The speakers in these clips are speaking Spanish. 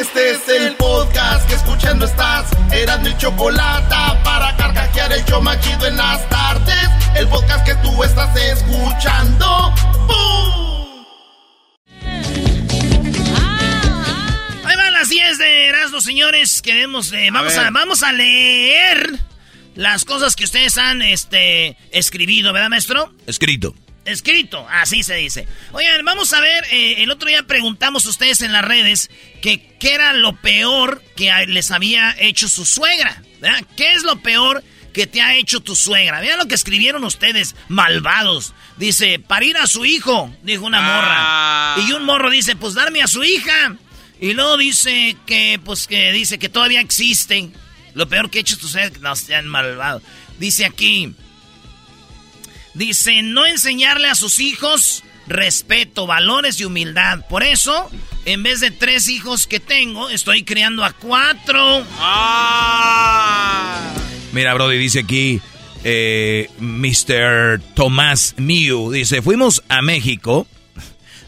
Este es el podcast que escuchando estás. Eran mi chocolate para carcajear el yo machido en las tardes. El podcast que tú estás escuchando. ¡Bum! Ahí van las 10 de Erasmo, señores. Queremos, eh, vamos, a, vamos a leer las cosas que ustedes han este, escribido, ¿verdad, maestro? Escrito. Escrito, así se dice. Oigan, vamos a ver, eh, el otro día preguntamos a ustedes en las redes que qué era lo peor que les había hecho su suegra, ¿verdad? ¿Qué es lo peor que te ha hecho tu suegra? Vean lo que escribieron ustedes, malvados. Dice, parir a su hijo, dijo una Ah. morra. Y un morro dice, pues darme a su hija. Y luego dice que, pues que dice que todavía existen. Lo peor que ha hecho tu suegra, no sean malvados. Dice aquí, Dice, no enseñarle a sus hijos respeto, valores y humildad. Por eso, en vez de tres hijos que tengo, estoy criando a cuatro. Mira, Brody, dice aquí eh, Mr. Tomás Miu. Dice, fuimos a México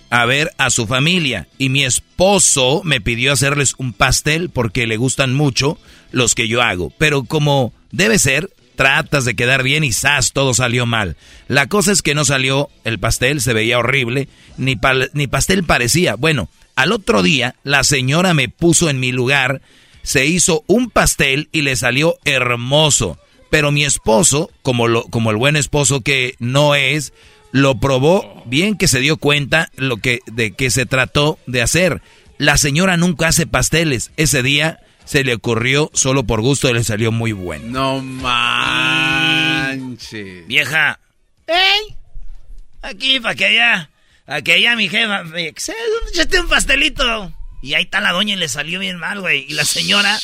a ver a su familia y mi esposo me pidió hacerles un pastel porque le gustan mucho los que yo hago. Pero como debe ser, tratas de quedar bien y ¡zas! todo salió mal. La cosa es que no salió el pastel, se veía horrible, ni, ni pastel parecía. Bueno, al otro día la señora me puso en mi lugar, se hizo un pastel y le salió hermoso. Pero mi esposo, como, lo, como el buen esposo que no es, lo probó bien que se dio cuenta lo que, de que se trató de hacer. La señora nunca hace pasteles. Ese día se le ocurrió solo por gusto y le salió muy bueno. No manches. Vieja. ¡Ey! Aquí, para que allá. Para que allá mi jefa. me- Échate un pastelito. Y ahí está la doña y le salió bien mal, güey. Y la señora.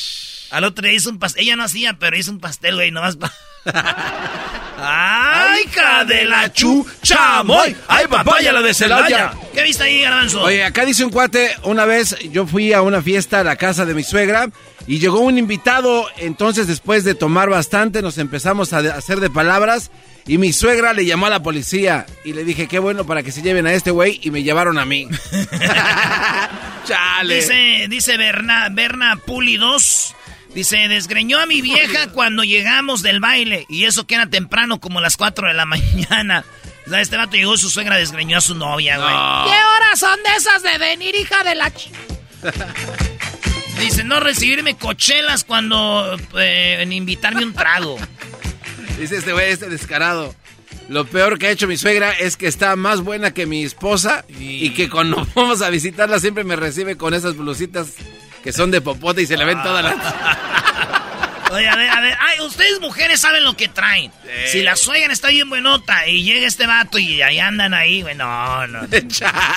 Al otro día hizo un pastel. Ella no hacía, pero hizo un pastel, güey, nomás para. ¡Ay, hija de la chuchamoy! ¡Ay, papaya la de Celaya! ¿Qué viste ahí, Garbanzo? Oye, acá dice un cuate, una vez yo fui a una fiesta a la casa de mi suegra y llegó un invitado, entonces después de tomar bastante nos empezamos a hacer de palabras y mi suegra le llamó a la policía y le dije, qué bueno para que se lleven a este güey y me llevaron a mí. Chale. Dice, dice Berna, Berna Puli 2. Dice, desgreñó a mi vieja cuando llegamos del baile. Y eso que era temprano, como las 4 de la mañana. O sea, este vato llegó, su suegra desgreñó a su novia, güey. ¿Qué horas son de esas de venir, hija de la... ch-?" Dice, no recibirme cochelas cuando... eh, en invitarme un trago. Dice este güey, este descarado. Lo peor que ha hecho mi suegra es que está más buena que mi esposa y que cuando vamos a visitarla siempre me recibe con esas blusitas que son de popote y se le ven todas las... Oye, a ver, a ver. Ay, ustedes mujeres saben lo que traen. Si la suegra está bien buenota y llega este vato y ahí andan ahí, güey, no, no.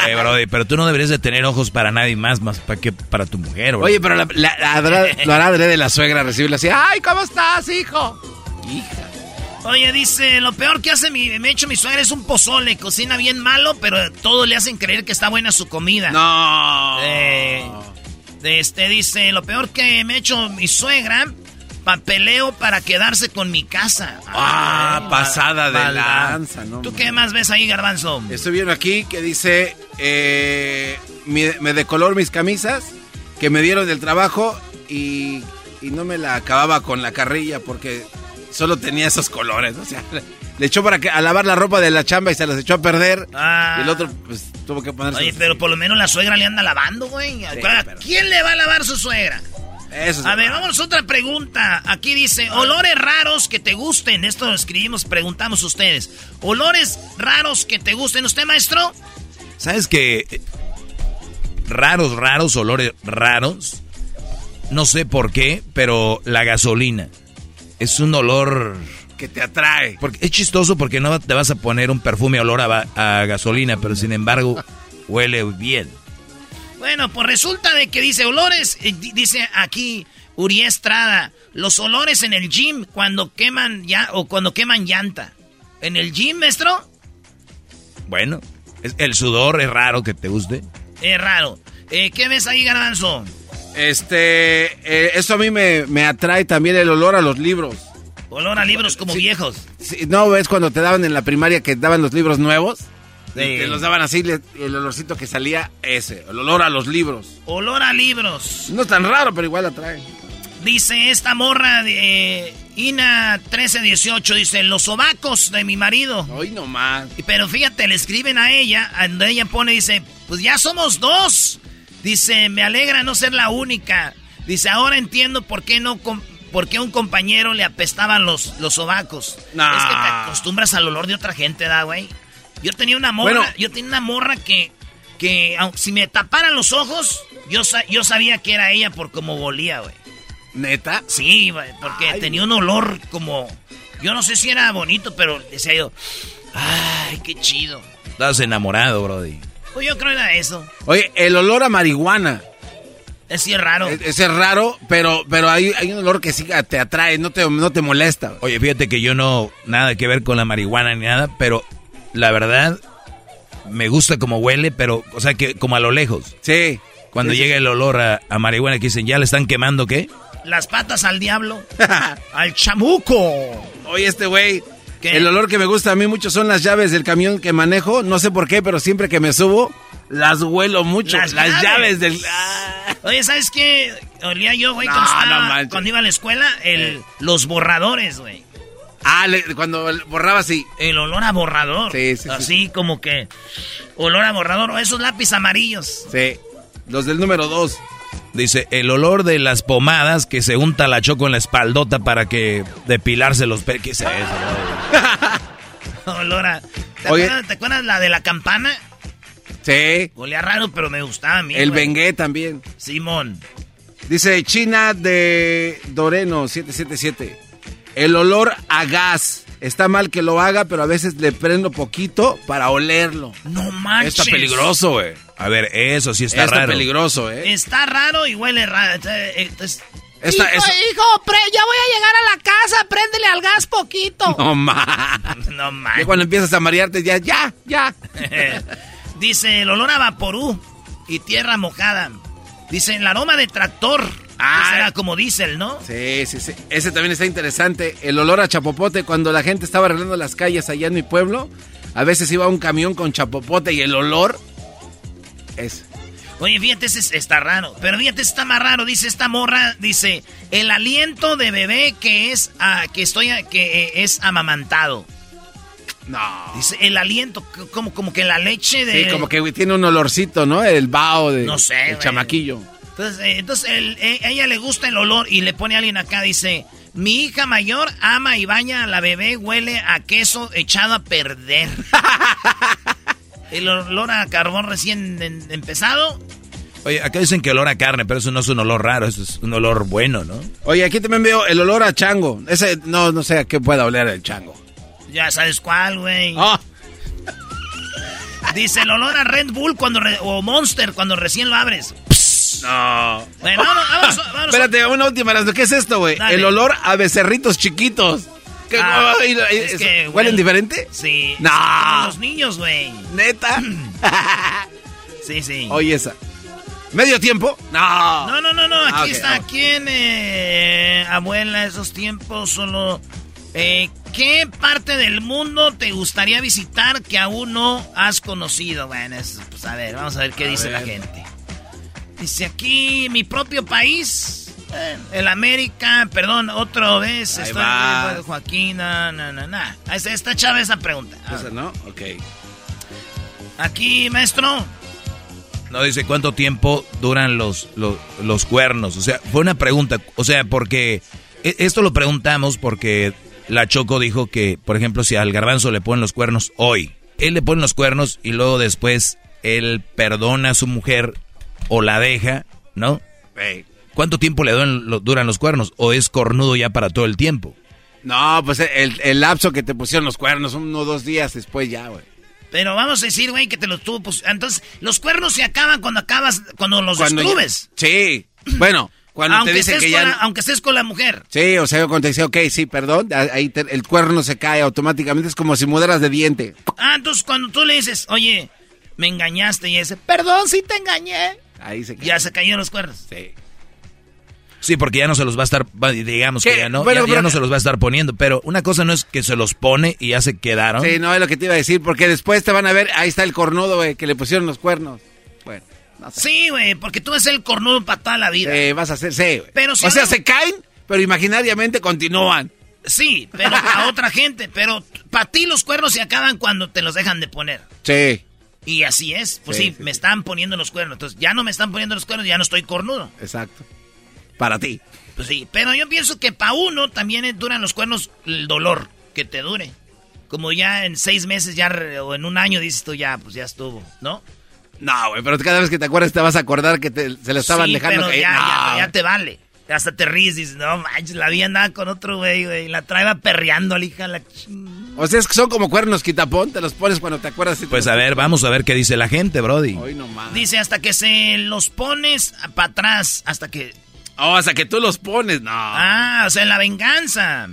Eh, Brody, pero tú no deberías de tener ojos para nadie más, más para que para tu mujer, güey. Oye, pero la, la- la- lo hará de la suegra recibirla así. ¡Ay, ¿cómo estás, hijo? Oye, dice, lo peor que hace mi, me ha hecho mi suegra es un pozole. Cocina bien malo, pero todos le hacen creer que está buena su comida. No. Eh, este dice, lo peor que me ha hecho mi suegra, papeleo para quedarse con mi casa. Ah, Ay, pasada de lanza, ¿no? ¿Tú qué más ves ahí, garbanzo? Estoy viendo aquí que dice, eh, me de color mis camisas que me dieron del trabajo y, y no me la acababa con la carrilla porque solo tenía esos colores. O sea, le, echó para que, a lavar la ropa de la chamba y se las echó a perder. Ah. Y el otro, pues, tuvo que ponerse... Oye, pero por lo menos la suegra le anda lavando, güey. ¿A Sí, ¿Quién le va a lavar su suegra? A ver, vamos a otra pregunta. Aquí dice, olores raros que te gusten. Esto lo escribimos, preguntamos ustedes. Olores raros que te gusten. ¿Usted, maestro? ¿Sabes qué? Raros, raros, olores raros. No sé por qué, pero la gasolina. Es un olor... Que te atrae. Porque es chistoso porque no te vas a poner un perfume olor a gasolina, pero sin embargo huele bien. Bueno, pues resulta de que dice olores, dice aquí Uri Estrada, los olores en el gym cuando queman ya o cuando queman llanta. ¿En el gym, maestro? Bueno, el sudor es raro que te guste. Es raro. Eh, ¿Qué ves ahí, Garbanzo? Este, eh, eso a mí me, atrae también el olor a los libros. Olor a libros como viejos. ¿No ves cuando te daban en la primaria que daban los libros nuevos? Te los daban así, el olorcito que salía, ese, el olor a los libros. Olor a libros. No es tan raro, pero igual atrae. Dice esta morra de Ina 1318, dice, los sobacos de mi marido. Hoy nomás. Pero fíjate, le escriben a ella, donde ella pone, dice, pues ya somos dos. Dice, me alegra no ser la única. Dice, ahora entiendo por qué no... ¿Por qué a un compañero le apestaban los, los sobacos? Es que te acostumbras al olor de otra gente, ¿da, güey? Yo tenía una morra, yo tenía una morra que, que si me taparan los ojos, yo, yo sabía que era ella por cómo volía, güey. ¿Neta? Sí, güey, porque tenía un olor como... Yo no sé si era bonito, pero decía yo... Ay, qué chido. Estás enamorado, Brody. Pues yo creo que era eso. Oye, el olor a marihuana. Es sí, raro. Es, es, raro, pero, pero hay, hay, un olor que sí te atrae, no te, no te molesta. Oye, fíjate que yo no, nada que ver con la marihuana ni nada, pero la verdad, me gusta como huele, pero, o sea, que como a lo lejos. Sí. Cuando llega el olor a, marihuana que dicen, ¿ya le están quemando qué? Las patas al diablo. al chamuco. Oye, este güey. El olor que me gusta a mí mucho son las llaves del camión que manejo. No sé por qué, pero siempre que me subo, las huelo mucho. Las, llaves. del. Oye, ¿sabes qué? Olía yo, güey, cuando, iba a la escuela, el, eh. los borradores, güey. Ah, cuando borraba así. El olor a borrador. Sí, sí. Así como que. Olor a borrador. O esos lápices amarillos. Sí. Los del número dos. Dice, el olor de las pomadas que se unta la choco en la espaldota para que depilarse los pelos. ¿Qué es eso? olor a... ¿Te, acuerdas, ¿Te, acuerdas, la de la campana? Sí. Olía raro, pero me gustaba a mí. El bengué también. Simón. Dice China de Doreno 777. El olor a gas. Está mal que lo haga, pero a veces le prendo poquito para olerlo. No manches. Está peligroso, güey. A ver, eso sí está, raro. Está peligroso, ¿eh? Está raro y huele raro. Eh, hijo, hijo, ya voy a llegar a la casa, préndele al gas poquito. No más. no más. cuando empiezas a marearte, ya, ya, ya. Dice el olor a vaporú y tierra mojada. Dice el aroma de tractor. Ah, era como diésel, ¿no? Sí, sí, sí. Ese también está interesante. El olor a chapopote cuando la gente estaba arreglando las calles allá en mi pueblo. A veces iba un camión con chapopote y el olor es. Oye, fíjate, ese está raro. Pero fíjate, está más raro. Dice esta morra, dice, el aliento de bebé que es, ah, que estoy, que eh, es amamantado. No. Dice, el aliento, como, como que la leche de... Sí, como que tiene un olorcito, ¿no? El vaho de... No sé, El chamaquillo. Entonces, eh, entonces eh, ella le gusta el olor y le pone a alguien acá, dice, mi hija mayor ama y baña a la bebé, huele a queso echado a perder. el olor a carbón recién empezado. Oye, acá dicen que olor a carne, pero eso no es un olor raro, eso es un olor bueno, ¿no? Oye, aquí también veo el olor a chango. Ese, no, no sé a qué pueda oler el chango. Ya sabes cuál, güey. Ah. Dice el olor a Red Bull cuando o Monster cuando recién lo abres. No. Bueno, vamos, vamos, Espérate, una última. ¿Qué es esto, güey? El olor a becerritos chiquitos. Ah, ¿Huelen diferente? Sí. No. los niños, güey. ¿Neta? sí, sí. Oye, esa. ¿Medio tiempo? No. No, no, no, no. Aquí ah, está. ¿Quién, eh, abuela, esos tiempos solo... Eh, ¿Qué parte del mundo te gustaría visitar que aún no has conocido? Bueno, pues a ver, vamos a ver qué dice la gente. Dice aquí mi propio país, eh, el América, perdón, otra vez. Ahí estoy va. Joaquín, no, no, no, no. Está chava esa pregunta. Esa no, ok. Aquí, maestro. No dice cuánto tiempo duran los, los, los cuernos. O sea, fue una pregunta. O sea, porque e, esto lo preguntamos porque la Choco dijo que, por ejemplo, si al garbanzo le ponen los cuernos hoy, él le pone los cuernos y luego después él perdona a su mujer o la deja, ¿no? ¿Cuánto tiempo le duran, los cuernos? ¿O es cornudo ya para todo el tiempo? No, pues el, el lapso que te pusieron los cuernos, uno o dos días después ya, güey. Pero vamos a decir, güey, que te los tuvo. Pues, entonces, los cuernos se acaban cuando acabas, cuando los cuando sí. Bueno, cuando aunque te dicen que ya. aunque estés con la mujer. Sí, o sea, cuando te dice, ok, sí, perdón, ahí el cuerno se cae automáticamente. Es como si mudaras de diente. Ah, entonces cuando tú le dices, oye, me engañaste y ese, perdón, sí te engañé. Ahí se Ya se cayeron los cuernos. Sí. Sí, porque ya no se los va a estar, digamos que ya no, ya, no se los va a estar poniendo, pero una cosa no es que se los pone y ya se quedaron. Sí, no es lo que te iba a decir, porque después te van a ver, ahí está el cornudo, güey, que le pusieron los cuernos. Bueno, no sé. Sí, güey, porque tú eres el cornudo para toda la vida. Sí, vas a ser, sí, güey. Pero o sea, se caen, pero imaginariamente continúan. Sí, pero a otra gente, pero para ti los cuernos se acaban cuando te los dejan de poner. Sí. Y así es, pues sí, me están poniendo los cuernos, entonces ya no me están poniendo los cuernos, ya no estoy cornudo. Exacto para ti. Pues sí, pero yo pienso que para uno también duran los cuernos el dolor que te dure. Como ya en seis meses ya o en un año dices tú ya, pues ya estuvo, ¿no? No, güey, pero cada vez que te acuerdas te vas a acordar que se lo estaban dejando pero Ya, ya, te vale. Hasta te ríes y dices, no manches, la vi andaba con otro güey, güey. Y la traeba perreando, la hija, la O sea, es que son como cuernos quitapón, te los pones cuando te acuerdas. pues a ver, vamos a ver qué dice la gente, Brody. Dice, hasta que se los pones para atrás, hasta que Oh, hasta que tú los pones, no. Ah, o sea, la venganza.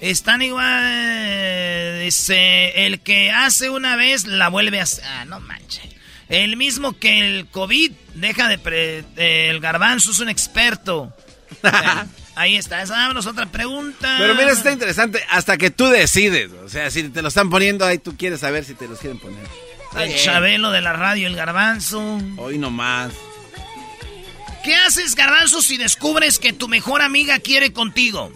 Están igual. Dice, el que hace una vez la vuelve a hacer. Ah, no manches. El mismo que el COVID deja de. el garbanzo es un experto. ahí está. Esa vámonos otra pregunta. Pero mira, está interesante. Hasta que tú decides. O sea, si te lo están poniendo ahí, tú quieres saber si te los quieren poner. El Chabelo de la radio, el garbanzo. Hoy nomás. ¿Qué haces, garbanzo, si descubres que tu mejor amiga quiere contigo?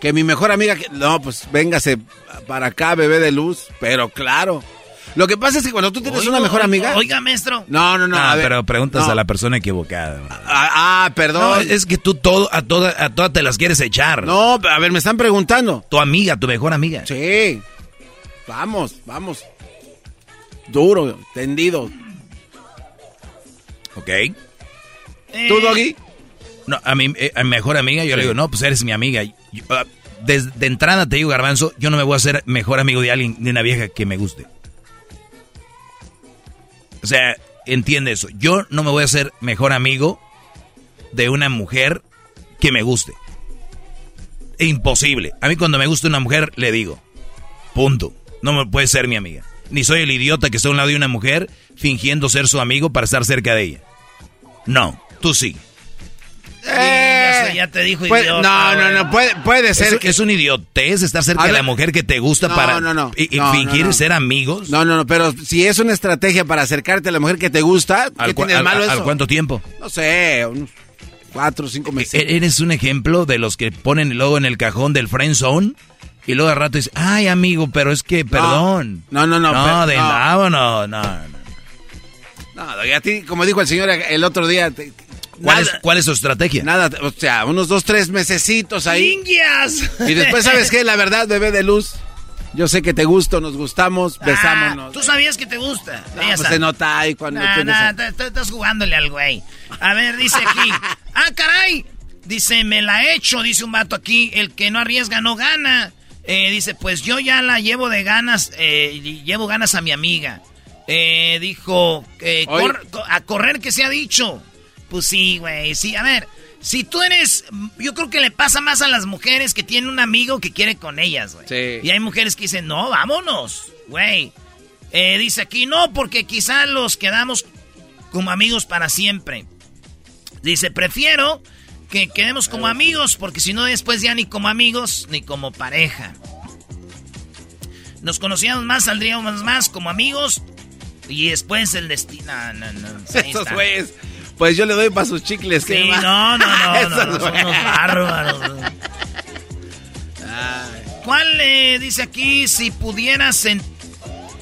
Que mi mejor amiga... No, pues véngase para acá, bebé de luz. Pero claro. Lo que pasa es que cuando tú tienes una mejor amiga... Oiga, maestro. No, no, no. Ah, pero preguntas a la persona equivocada. Ah, ah perdón. es que tú todo, a todas a toda te las quieres echar. No, a ver, me están preguntando. Tu amiga, tu mejor amiga. Sí. Vamos, vamos. Duro, tendido. Ok. ¿Tú, eh, Doggy? No, a mi, eh, a mi mejor amiga yo le digo, no, pues eres mi amiga. Ah, desde de entrada te digo, Garbanzo, yo no me voy a hacer mejor amigo de alguien, de una vieja que me guste. O sea, entiende eso. Yo no me voy a hacer mejor amigo de una mujer que me guste. Imposible. A mí cuando me gusta una mujer, le digo, punto. No me puede ser mi amiga. Ni soy el idiota que está a un lado de una mujer fingiendo ser su amigo para estar cerca de ella. No. Tú sí. Eh, ya te dijo idiota, No, no, no, puede, puede ser es, que... Es un idiotez estar cerca de la mujer que te gusta para y, fingir ser amigos. No, no, no, pero si es una estrategia para acercarte a la mujer que te gusta, ¿qué tienes malo eso? ¿Al cuánto tiempo? No sé, unos cuatro o cinco meses. E-, ¿Eres un ejemplo de los que ponen el logo en el cajón del friend zone? Y luego de rato dice, ay, amigo, pero es que, perdón. No, no, no. No, de no, no, no. No, y a ti, como dijo el señor el otro día... ¿Cuál, es, ¿Cuál, es, su estrategia? Nada, o sea, unos dos, tres mesecitos ahí. ¡Indias! Y después, ¿sabes qué? La verdad, bebé de luz. Yo sé que te gusto, nos gustamos, ah, besámonos. Tú sabías que te gusta. No, pues se nota ahí cuando nah, estás jugándole al güey. A ver, dice aquí. ¡Ah, caray! Dice, me la he hecho, dice un vato aquí. El que no arriesga no gana. Eh, dice, pues yo ya la llevo de ganas, eh, llevo ganas a mi amiga. Eh, dijo, eh, a correr que se ha dicho. Pues sí, güey, sí. A ver, si tú eres, yo creo que le pasa más a las mujeres que tienen un amigo que quiere con ellas, güey. Sí. Y hay mujeres que dicen, no, vámonos, güey. Eh, dice aquí, no, porque quizá los quedamos como amigos para siempre. Dice, prefiero que quedemos como amigos, porque si no después ya ni como amigos ni como pareja. Nos conocíamos más, saldríamos más como amigos y después el destino. No, no, Estos güeyes. Pues yo le doy para sus chicles. Sí, no, no, no, no, no, son unos bárbaros. ¿Cuál le dice aquí si pudieras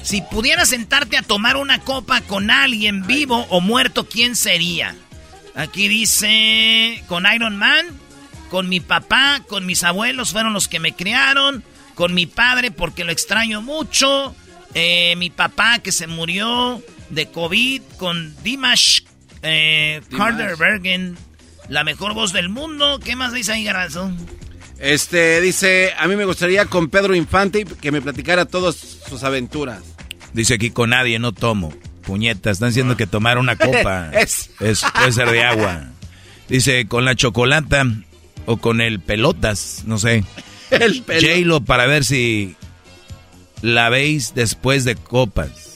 Si pudieras sentarte a tomar una copa con alguien vivo o muerto, ¿quién sería? Aquí dice, con Iron Man, con mi papá, con mis abuelos, fueron los que me criaron, con mi padre porque lo extraño mucho, eh, mi papá que se murió de COVID, con Dimash, eh, Carter Bergen, la mejor voz del mundo. ¿Qué más dice ahí, Garbanzo? Este, dice, a mí me gustaría con Pedro Infante que me platicara todas sus aventuras. Dice aquí, con nadie no tomo. Puñetas, están diciendo que tomar una copa es, puede ser de agua. Dice, con la chocolata o con el pelotas, no sé. El j para ver si la veis después de copas.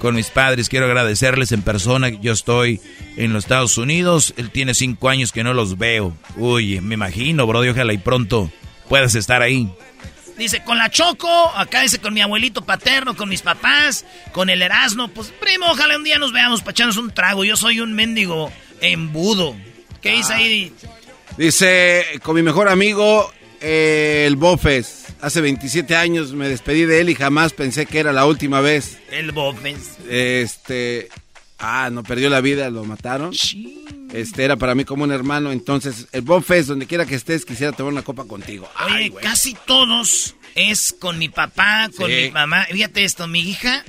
Con mis padres quiero agradecerles en persona. Yo estoy en los Estados Unidos. Él tiene cinco años que no los veo. Uy, me imagino, bro. Ojalá y pronto puedas estar ahí. Dice, con la Choco, acá dice con mi abuelito paterno, con mis papás, con el Erasmo. Pues, primo, ojalá un día nos veamos para echarnos un trago. Yo soy un mendigo embudo. ¿Qué dice ahí? Dice, con mi mejor amigo, eh, el Bofes. Hace 27 años me despedí de él y jamás pensé que era la última vez. El Bofes. Este, Ah, no perdió la vida, lo mataron. Este era para mí como un hermano. Entonces, el Bonfest, donde quiera que estés, quisiera tomar una copa contigo. Oye, casi todos es con mi papá, con mi mamá. Fíjate esto, mi hija,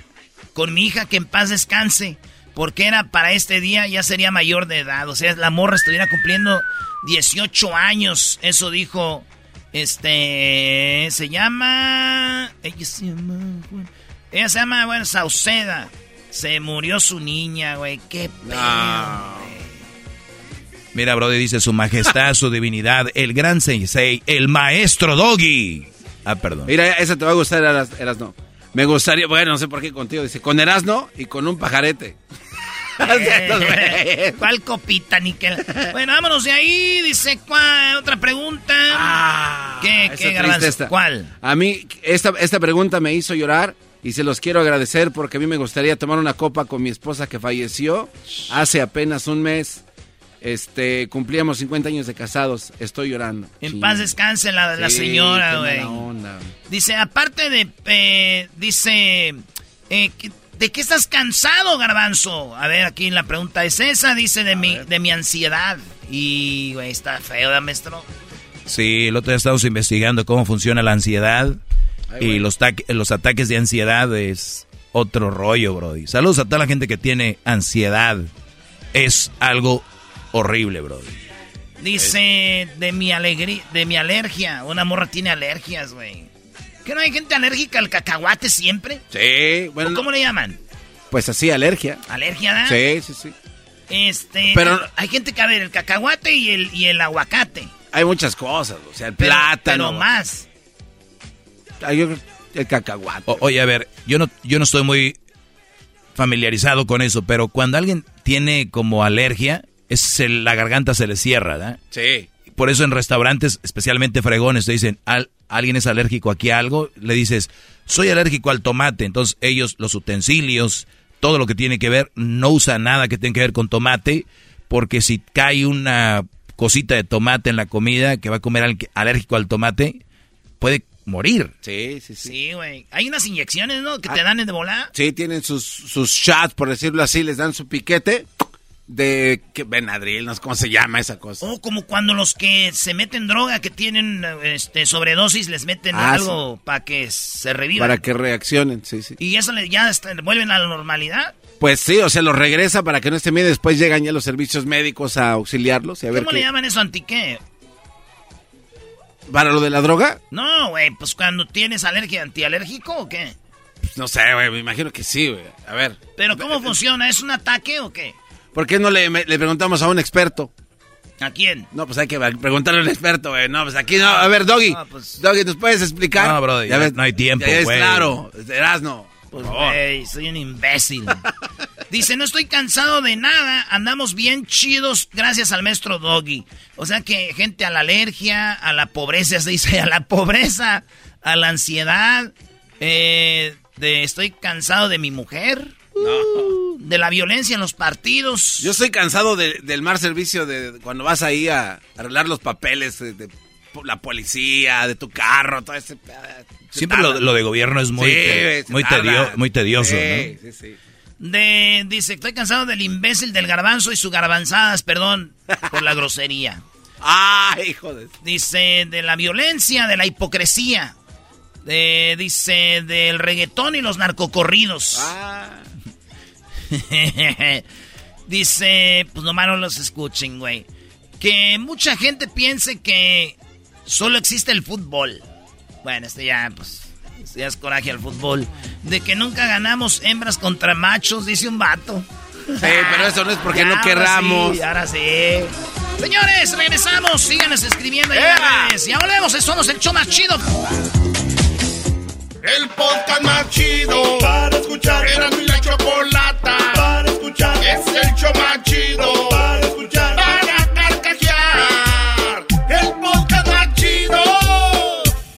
con mi hija que en paz descanse. Porque era para este día, ya sería mayor de edad. O sea, la morra estuviera cumpliendo 18 años. Eso dijo. Este. Se llama. Ella se llama. Ella se llama, bueno, Sauceda. Se murió su niña, güey. Qué pena. Mira, Brody dice su majestad, su divinidad, el gran sensei, el maestro Doggy. Ah, perdón. Mira, esa te va a gustar, Eras, no. Me gustaría, bueno, no sé por qué contigo, dice, con Erasno y con un pajarete. ¿Cuál copita, Niquel? Bueno, vámonos de ahí. Dice, ¿cuál? Otra pregunta. Ah, ¿Qué, qué ¿Cuál? A mí, esta, esta pregunta me hizo llorar y se los quiero agradecer porque a mí me gustaría tomar una copa con mi esposa que falleció hace apenas un mes. Este, cumplíamos 50 años de casados. Estoy llorando. En paz descanse la, la señora, güey. Dice, aparte de, eh, dice, eh, ¿de qué estás cansado, garbanzo? A ver, aquí la pregunta es esa. Dice, de, mi, de mi ansiedad. Y, güey, está feo, maestro. Sí, el otro día estamos investigando cómo funciona la ansiedad y los, los ataques de ansiedad es otro rollo, Brody. Saludos a toda la gente que tiene ansiedad. Es algo horrible, Brody. Dice de mi alegría, de mi alergia. Una morra tiene alergias, güey. ¿Que no hay gente alérgica al cacahuate siempre? Sí, bueno. ¿Cómo le llaman? Pues así, alergia. ¿Alergia, da? Sí, sí, sí. Este. Pero. Hay gente que, a ver, el cacahuate y el, y el aguacate. Hay muchas cosas, o sea, el plátano. Pero más el cacahuate. oye, a ver, yo no, yo no estoy muy familiarizado con eso, pero cuando alguien tiene como alergia, es la garganta se le cierra, ¿verdad? Sí. Por eso en restaurantes, especialmente fregones, te dicen, alguien es alérgico aquí a algo, le dices, soy alérgico al tomate. Entonces ellos, los utensilios, todo lo que tiene que ver, no usan nada que tenga que ver con tomate, porque si cae una cosita de tomate en la comida que va a comer alérgico al tomate, puede morir. Sí, sí, sí. Sí, güey. Hay unas inyecciones, ¿no? Que te ah. dan de volar. Sí, tienen sus, sus shots, por decirlo así, les dan su piquete de que Benadryl, no sé cómo se llama esa cosa. Oh, como cuando los que se meten droga, que tienen este sobredosis, les meten ah, algo para que se revivan. Para que reaccionen, sí, sí. Y eso ya vuelven a la normalidad. Pues sí, o sea, los regresa para que no estén bien. Después llegan ya los servicios médicos a auxiliarlos. Y a ¿Cómo le llaman eso? ¿Antiqué? ¿Para lo de la droga? No, güey, pues cuando tienes alergia, antialérgico o qué? Pues no sé, güey, me imagino que sí, güey. A ver. ¿Pero cómo funciona? ¿Es un ataque o qué? ¿Por qué no le, preguntamos a un experto? ¿A quién? No, pues hay que preguntarle a un experto, güey. No, pues aquí no. A ver, Doggy. Pues- Doggy, ¿nos puedes explicar? No, bro, ya, ves, no hay tiempo, güey. claro, no. Pues, güey, soy un imbécil. Dice, no estoy cansado de nada, andamos bien chidos gracias al maestro Doggy. O sea que gente a la alergia, a la pobreza, se dice, a la pobreza, a la ansiedad, eh, de estoy cansado de mi mujer, de la violencia en los partidos. Yo estoy cansado del mal servicio de cuando vas ahí a arreglar los papeles de la policía, de tu carro, todo ese... Siempre lo, de gobierno es muy, muy, muy tedioso, sí, Sí, sí. De, dice, estoy cansado del imbécil del garbanzo y sus garbanzadas, perdón por la grosería. Ay, joder. Dice, de la violencia, de la hipocresía. De, dice, del reggaetón y los narcocorridos. Ah. dice, pues nomás no los escuchen, güey. Que mucha gente piense que solo existe el fútbol. Bueno, este ya, pues, ya es coraje al fútbol. De que nunca ganamos hembras contra machos, dice un vato. Sí, pero eso no es porque no querramos. Sí, ahora sí. Señores, regresamos. Síganos escribiendo en Y volvemos, somos el show más chido. El podcast más chido para escuchar. Era mi la chocolata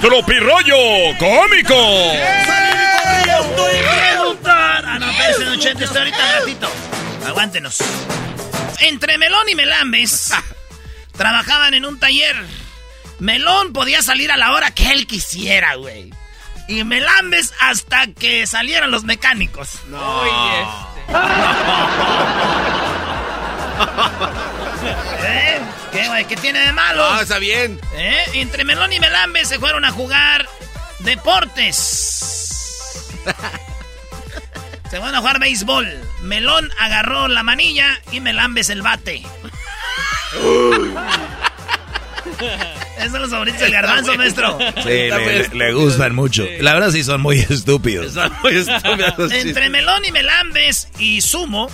Tropi rollo cómico. Ah, no, espérense, Don Chente, estoy ahorita ratito. Aguántenos. Entre Melón y Melambes trabajaban en un taller. Melón podía salir a la hora que él quisiera, güey y me lambes hasta que salieran los mecánicos. No. este. ¿Eh? ¿Qué, güey? ¿Qué tiene de malo? Ah, está bien. ¿Eh? Entre Melón y Melambes se fueron a jugar deportes. se van a jugar béisbol. Melón agarró la manilla y Melambes el bate. Esos son los favoritos del garbanzo, maestro. Sí, le, gustan mucho. La verdad sí son muy estúpidos. Son muy estúpidos. Entre Melón y Melambes y Sumo.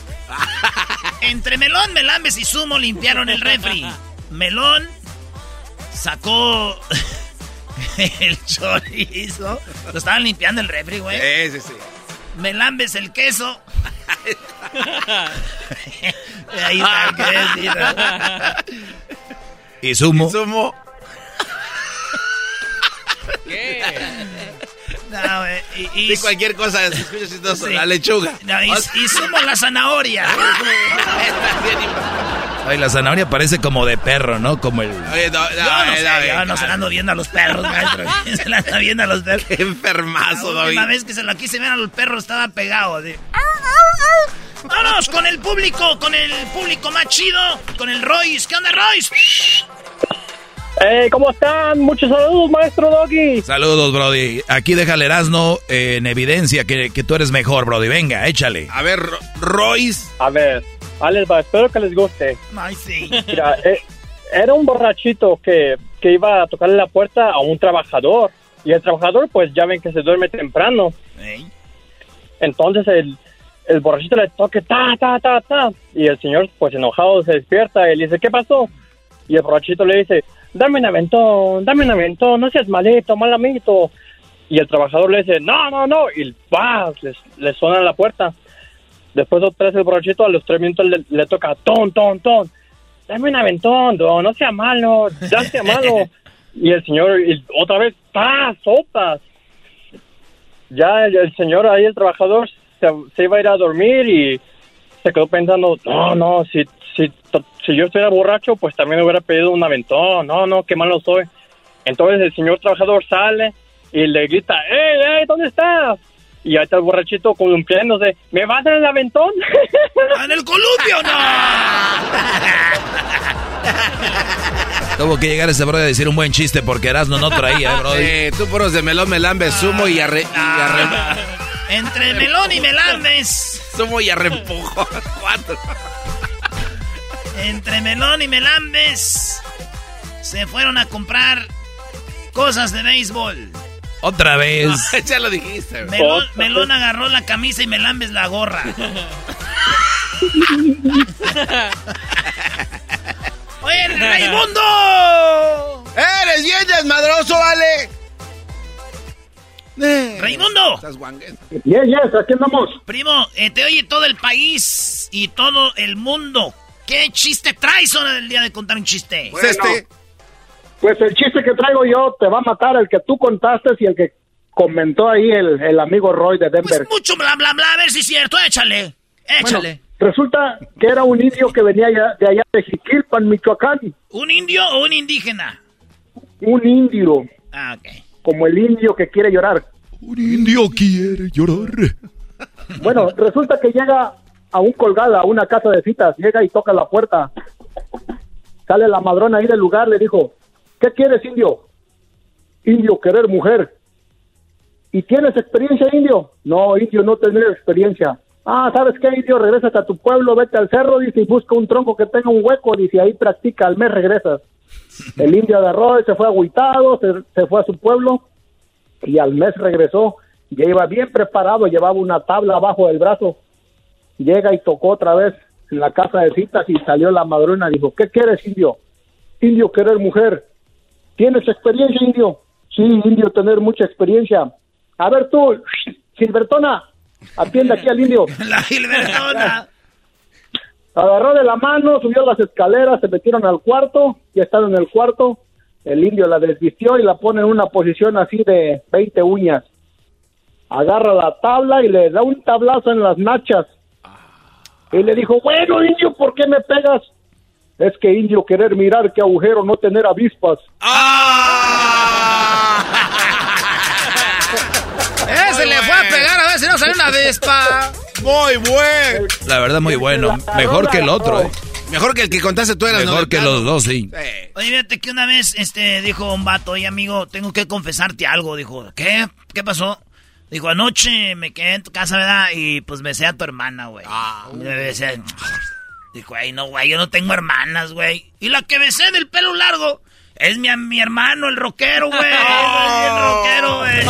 entre Melón, Melambes y Sumo limpiaron el refri. Melón sacó el chorizo. Lo estaban limpiando el refri, güey. Sí, sí, sí. Melambes el queso. Ahí está el ¿Y sumo? ¿Y sumo? ¿Qué? No, y, cualquier cosa, la lechuga. y, sumo la zanahoria. Ay, la zanahoria parece como de perro, ¿no? Como el... Oye, no, no, no, se la ando viendo a los perros, maestro. se la anda viendo a los perros. Qué enfermazo, David. Una vez que se lo quise ver a los perros, estaba pegado, así. Vámonos con el público, con el público más chido, con el Royce. ¿Qué onda, Royce? Hey, ¿cómo están? Muchos saludos, maestro Doggy. Saludos, Brody. Aquí deja el Erasmo en evidencia que, tú eres mejor, Brody. Venga, échale. A ver, Royce. A ver, Alex, espero que les guste. Ay, sí. Mira, eh, era un borrachito que, que iba a tocarle la puerta a un trabajador. Y el trabajador, pues ya ven que se duerme temprano. Entonces el, el borrachito le toque ta, ta, ta, ta. Y el señor, pues enojado, se despierta y le dice, ¿qué pasó? Y el borrachito le dice, dame un aventón, dame un aventón, no seas malito, mal amito. y el trabajador le dice, no, no, no, y ¡paz! Le, le suena la puerta. Después otra vez el borrachito a los tres minutos le, le toca, ton, ton, ton, dame un aventón, no, no sea malo, ya sea malo. y el señor, y otra vez, ¡paz! ¡Sopas! Ya el, el señor ahí, el trabajador, se, se iba a ir a dormir y se quedó pensando, no, no, si, si, si yo estuviera borracho, pues también hubiera pedido un aventón, no, no, qué malo soy. Entonces el señor trabajador sale y le grita, ¡Ey, ey, ¿dónde estás? Y ahí está el borrachito columpiándose, ¿me vas en el aventón? ¡En el columpio, no! Tuvo que llegar ese brother a decir un buen chiste porque Erasmo no traía, ¿eh, brody. Eh, tú poros de melón, melambe, sumo y arre... y arre- Entre melón y melambes. sumo y arrempujo. Cuatro. Entre melón y melambes. Se fueron a comprar cosas de béisbol. Otra vez. ya lo dijiste. Melón, Melón agarró la camisa y melambes la gorra. ¡Oye, Raimundo! ¡Eres bien desmadroso, vale! ¡Raimundo! Estás. Yes, yes, aquí andamos. Primo, eh, te oye todo el país y todo el mundo. ¿Qué chiste traes ahora del día de contar un chiste? Pues este... Pues el chiste que traigo yo te va a matar el que tú contaste y el que comentó ahí el, el amigo Roy de Denver. Pues mucho bla bla bla, a ver si es cierto, échale. Échale. Bueno, resulta que era un indio que venía de allá de Jiquilpan, Michoacán. ¿Un indio o un indígena? Un indio, Ah, ok. como el indio que quiere llorar. Un indio quiere llorar. Bueno, resulta que llega a un colgada, a una casa de citas, llega y toca la puerta. Sale la madrona ahí del lugar, le dijo, ¿qué quieres, indio? Indio, querer mujer. ¿Y tienes experiencia, indio? No, indio, no tener experiencia. Ah, ¿sabes qué, indio? Regresas a tu pueblo, vete al cerro, dice, y busca un tronco que tenga un hueco, dice, ahí practica, al mes regresas. El indio agarró se fue agüitado, se, se fue a su pueblo, y al mes regresó, ya iba bien preparado, llevaba una tabla abajo del brazo. Llega y tocó otra vez en la casa de citas y salió la madrona, dijo, ¿qué quieres, indio? Indio, querer mujer. ¿Tienes experiencia, indio? Sí, indio, tener mucha experiencia. A ver tú, Silbertona, atiende aquí al indio. La Gilbertona. Agarró de la mano, subió las escaleras, se metieron al cuarto, ya están en el cuarto. El indio la desvistió y la pone en una posición así de 20 uñas. Agarra la tabla y le da un tablazo en las nachas. Y le dijo, bueno, indio, ¿por qué me pegas? Es que indio querer mirar qué agujero, no tener avispas. Ese le fue a pegar a ver si no salió una avispa. Muy buen. La verdad, muy bueno. Mejor que el otro, eh. Mejor que el que contaste tú eras. Mejor que los dos, sí. Oye, fíjate que una vez este, dijo un vato, oye amigo, tengo que confesarte algo. Dijo, ¿qué? ¿Qué pasó? Dijo, anoche me quedé en tu casa, ¿verdad? Y pues besé a tu hermana, güey. Me besé. Dijo, ay, no, güey, yo no tengo hermanas, güey. Y la que besé del pelo largo es mi, mi hermano, el rockero, güey. El rockero, güey.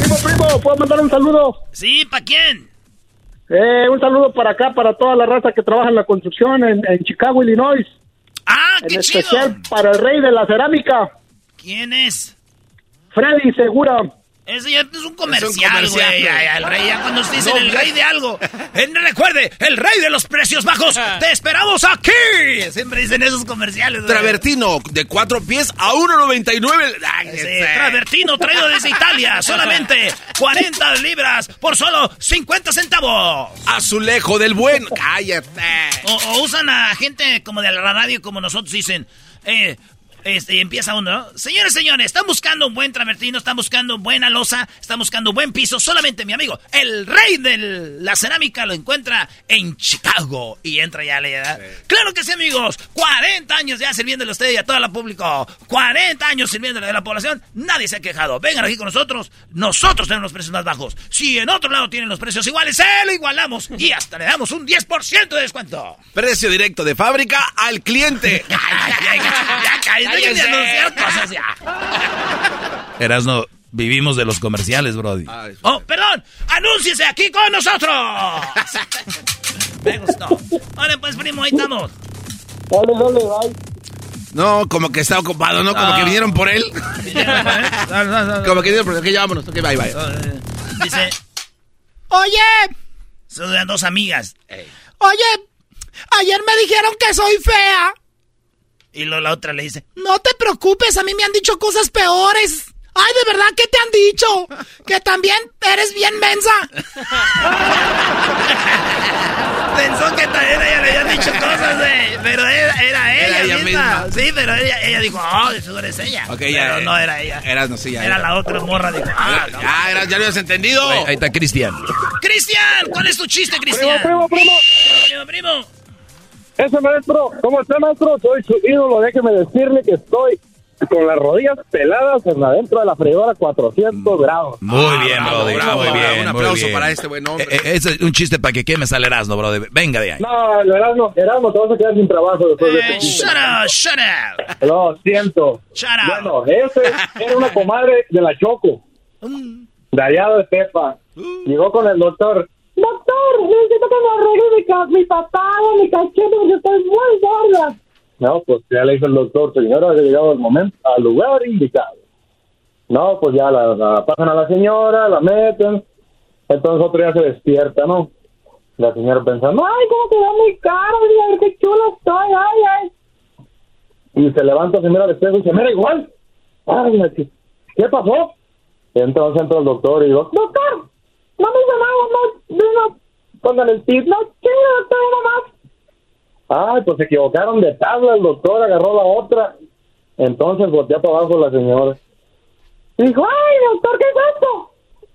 Primo, primo, ¿puedo mandar un saludo? Sí, ¿para quién? Eh, un saludo para acá, para toda la raza que trabaja en la construcción en, en Chicago, Illinois. Ah, En qué chido. especial para el rey de la cerámica, ¿Quién es? Freddy Segura. Ese ya es un comercial, güey. El rey, ya cuando dicen No, el rey de algo. Eh, recuerde, el rey de los precios bajos. Te esperamos aquí. Siempre dicen esos comerciales, güey. Travertino de cuatro pies a 1.99. Ay, Sí, ese. Travertino traído desde Italia. Solamente 40 libras por solo 50 centavos. Azulejo del buen. Cállate. O, o usan a gente como de la radio, como nosotros dicen. Eh, este, y empieza uno, ¿no? Señores, señores, están buscando un buen travertino, están buscando buena losa, están buscando buen piso. Solamente mi amigo, el rey de la cerámica, lo encuentra en Chicago. Y entra ya le da. Claro que sí, amigos. 40 años ya sirviéndole a usted y a todo el público. 40 años sirviéndole a la población. Nadie se ha quejado. Vengan aquí con nosotros. Nosotros tenemos los precios más bajos. Si en otro lado tienen los precios iguales, se lo igualamos. Y hasta le damos un 10% de descuento. Precio directo de fábrica al cliente. Ya, ya, ya, dejen de anunciar cosas ya. Erasno, vivimos de los comerciales, Brody. Oh, perdón, anúnciese aquí con nosotros. Me gustó. Vale, pues, primo, ahí estamos. Dale, dale, bye. No, como que está ocupado, ¿no? Como que vinieron por él. como que vinieron por él. Ok, ya vámonos. Ok, bye, bye. Dice, oye. Son dos amigas. Oye, ayer me dijeron que soy fea. Y luego la otra le dice, no te preocupes, a mí me han dicho cosas peores. Ay, ¿de verdad qué te han dicho? Que también eres bien mensa. Pensó que también ella le habían dicho cosas, de, pero era, era ella, misma. Sí, pero ella, ella dijo, oh, eso eres ella. Okay, pero no era ella. Era, no, sí, ya, era la otra morra. Dijo, ah, ya, era, ya lo habías entendido. Ahí, está Cristian. Cristian, ¿cuál es tu chiste, Cristian? Primo, primo, primo. Primo, primo. Ese maestro, ¿cómo está, maestro? Soy su ídolo, déjeme decirle que estoy con las rodillas peladas en adentro de la freidora 400 grados. Muy ah, bien, brother. muy bien. Un aplauso para este buen hombre. Eh, eh, es un chiste para que quemes al Erasmo, brother. Venga de ahí. No, Erasmo, Erasmo, te vas a quedar sin trabajo después de este Shut up, shut up. Lo siento. Shut up. Bueno, ese era una comadre de la Choco. Mm. De allá de Pepa. Llegó con el doctor. Doctor, necesito que me arregle mi, papá mi cachete porque estoy muy gorda. No, pues ya le dijo el doctor, señora, ha llegado el momento, al lugar indicado. No, pues ya la, pasan a la señora, la meten, entonces otro día se despierta, ¿no? La señora pensando, ay, cómo da mi cara, a ver qué chulo estoy, ay, ay. Y se levanta, se mira al espejo y se mira igual. Ay, ¿qué, ¿qué pasó? Entonces entra el doctor y digo, doctor, no me hizo nada, no, no, póngale el tip, no, ¿qué doctor, más? Ay, pues se equivocaron de tabla, el doctor agarró la otra. Entonces volteó para abajo la señora. Dijo, ay, doctor, ¿qué es esto?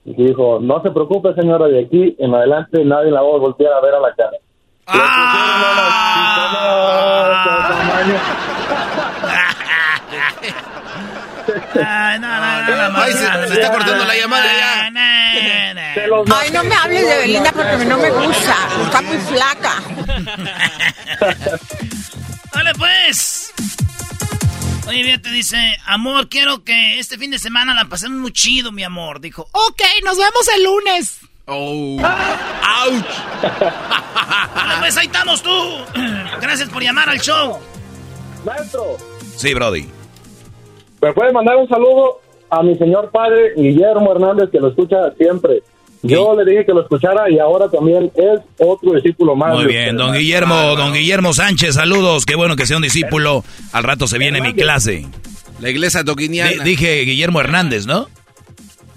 Y dijo, no se preocupe, señora, de aquí en adelante nadie la va a voltear a ver a la cara. Ay, no, no, no, Ay, se, se, está cortando la llamada ya. Ay, no me hables de Belinda porque no me gusta. Está muy flaca. Dale, pues. Oye, bien, te dice, amor, quiero que este fin de semana la pasemos muy chido, mi amor. Dijo, ok, nos vemos el lunes. Oh. ¡Auch! Dale, pues ahí estamos tú. Gracias por llamar al show. Maestro. Sí, Brody. ¿Me puede mandar un saludo a mi señor padre Guillermo Hernández, que lo escucha siempre? Yo le dije que lo escuchara y ahora también es otro discípulo más. Muy bien, don Guillermo, don Guillermo Sánchez, saludos. Qué bueno que sea un discípulo. Al rato se viene mi clase. La iglesia doquiniana. dije Guillermo Hernández, ¿no?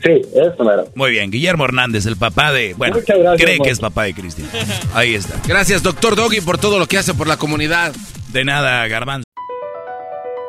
Sí, eso era. Muy bien, Guillermo Hernández, el papá de... Bueno, cree que es papá de Cristian. Ahí está. Gracias, doctor Doggy, por todo lo que hace por la comunidad. De nada, Garbanzo.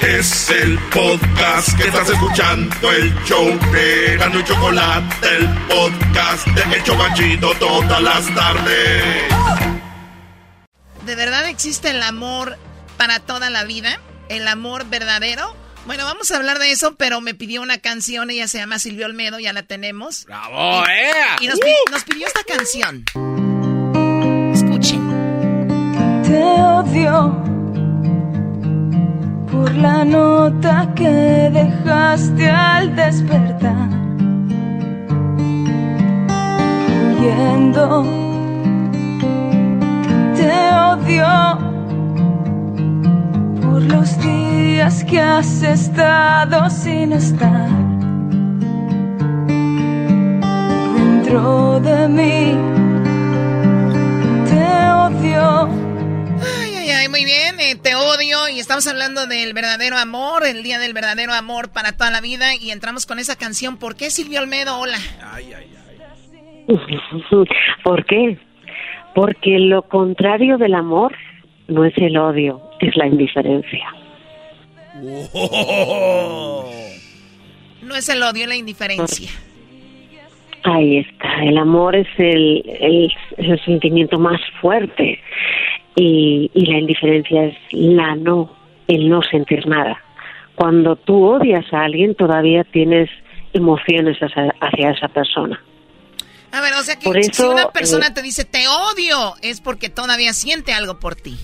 Es el podcast que estás escuchando, el show de Gano y Chocolate, el podcast de Hecho Banchito todas las tardes. ¿De verdad existe el amor para toda la vida? ¿El amor verdadero? Bueno, vamos a hablar de eso, pero me pidió una canción, ella se llama Silvio Olmedo, ya la tenemos. ¡Bravo, eh! Y nos, pi- nos pidió esta canción. Escuchen. Te odio por la nota que dejaste al despertar. Huyendo, te odio por los días que has estado sin estar. Dentro de mí, te odio. Ok, muy bien, eh, te odio y estamos hablando del verdadero amor, el día del verdadero amor para toda la vida y entramos con esa canción. ¿Por qué Silvio Olmedo? Hola. Ay, ay, ay. ¿Por qué? Porque lo contrario del amor no es el odio, es la indiferencia. No es el odio, es la indiferencia. Ahí está, el amor es el, el, sentimiento más fuerte y, y, la indiferencia es la no, el no sentir nada. Cuando tú odias a alguien todavía tienes emociones hacia, esa persona. A ver, o sea que si una persona eh, te dice te odio es porque todavía siente algo por ti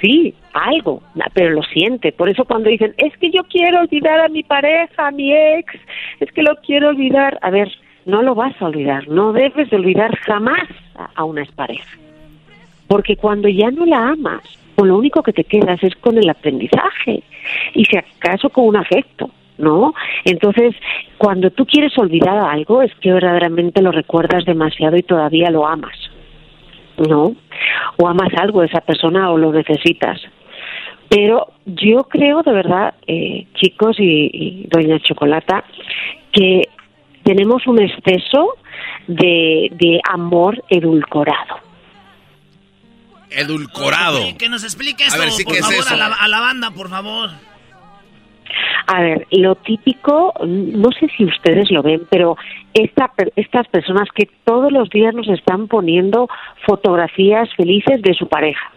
sí, algo, pero lo siente. Por eso cuando dicen, es que yo quiero olvidar a mi pareja, a mi ex, es que lo quiero olvidar, a ver, no lo vas a olvidar, no debes de olvidar jamás a, una expareja. Porque cuando ya no la amas, pues lo único que te quedas es con el aprendizaje y si acaso con un afecto. ¿no? Entonces, cuando tú quieres olvidar algo, es que verdaderamente lo recuerdas demasiado y todavía lo amas. ¿no? O amas algo de esa persona o lo necesitas. Pero yo creo de verdad, eh, chicos y, doña Chocolata, que tenemos un exceso de, amor edulcorado. Edulcorado. que nos explique esto, por favor, a, la, a la banda, por favor. A ver, lo típico, no sé si ustedes lo ven, pero esta, estas personas que todos los días nos están poniendo fotografías felices de su pareja.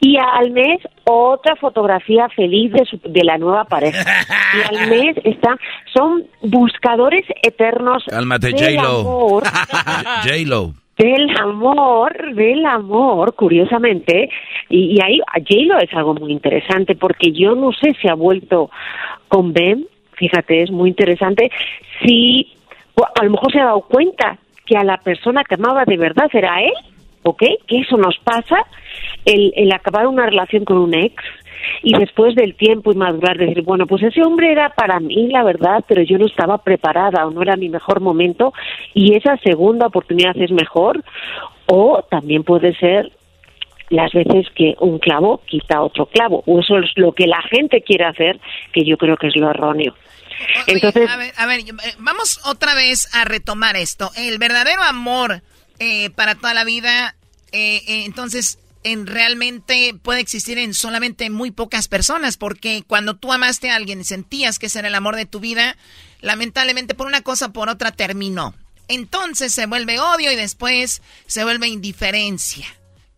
Y al mes otra fotografía feliz de, de la nueva pareja. Y al mes están, son buscadores eternos Cálmate, J-Lo. J-Lo del amor, del amor, curiosamente, y, y ahí J-Lo es algo muy interesante porque yo no sé si ha vuelto con Ben, fíjate, es muy interesante, si a lo mejor se ha dado cuenta que a la persona que amaba de verdad era él, ¿ok? Que eso nos pasa, el, el acabar una relación con un ex y después del tiempo y madurar decir, bueno, pues ese hombre era para mí la verdad, pero yo no estaba preparada o no era mi mejor momento y esa segunda oportunidad es mejor o también puede ser las veces que un clavo quita otro clavo, o eso es lo que la gente quiere hacer, que yo creo que es lo erróneo. Entonces, a ver, a ver, eh, vamos otra vez a retomar esto. El verdadero amor eh, para toda la vida, eh, entonces, en realmente puede existir en solamente muy pocas personas, porque cuando tú amaste a alguien y sentías que ese era el amor de tu vida, lamentablemente por una cosa o por otra terminó. Entonces se vuelve odio y después se vuelve indiferencia.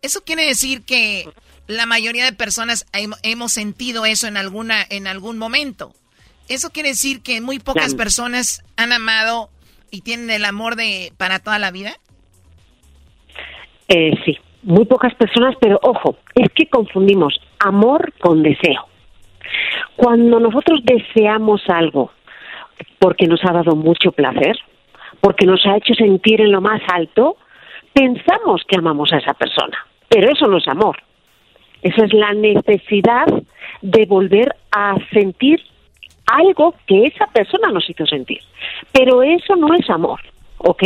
Eso quiere decir que la mayoría de personas hemos sentido eso en alguna en algún momento. Eso quiere decir que muy pocas personas han amado y tienen el amor de para toda la vida. Eh, sí, muy pocas personas, pero ojo, es que confundimos amor con deseo. Cuando nosotros deseamos algo porque nos ha dado mucho placer, porque nos ha hecho sentir en lo más alto, pensamos que amamos a esa persona. Pero eso no es amor. Eso es la necesidad de volver a sentir algo que esa persona nos hizo sentir. Pero eso no es amor, ¿ok?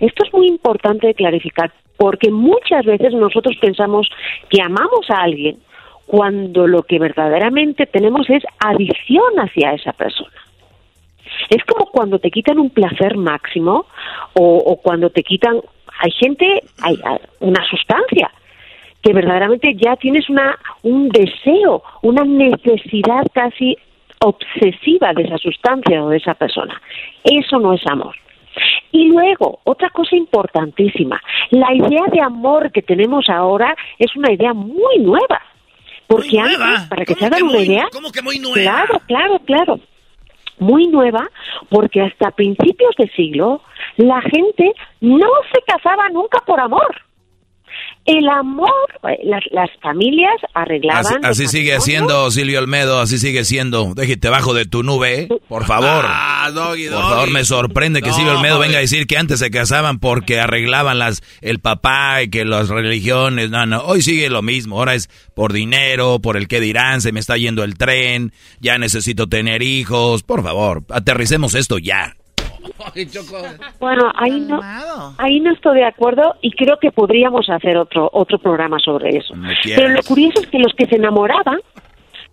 Esto es muy importante de clarificar porque muchas veces nosotros pensamos que amamos a alguien cuando lo que verdaderamente tenemos es adicción hacia esa persona. Es como cuando te quitan un placer máximo o, cuando te quitan hay gente, hay, una sustancia que verdaderamente ya tienes una un deseo, una necesidad casi obsesiva de esa sustancia o de esa persona. Eso no es amor. Y luego, otra cosa importantísima, la idea de amor que tenemos ahora es una idea muy nueva. Porque antes, para que se hagan una idea. ¿Cómo que muy nueva? Claro, claro, claro muy nueva porque hasta principios de siglo la gente no se casaba nunca por amor. El amor, eh, las, las familias arreglaban. Así, sigue siendo, Silvio Olmedo, así sigue siendo. Déjate bajo de tu nube, ¿eh? por favor. Ah, por favor, me sorprende que Silvio Olmedo venga a decir que antes se casaban porque arreglaban las el papá y que las religiones. No, no, hoy sigue lo mismo. Ahora es por dinero, por el que dirán, se me está yendo el tren, ya necesito tener hijos. Por favor, aterricemos esto ya. Bueno, ahí no, ahí no estoy de acuerdo y creo que podríamos hacer otro otro programa sobre eso. Pero lo curioso es que los que se enamoraban,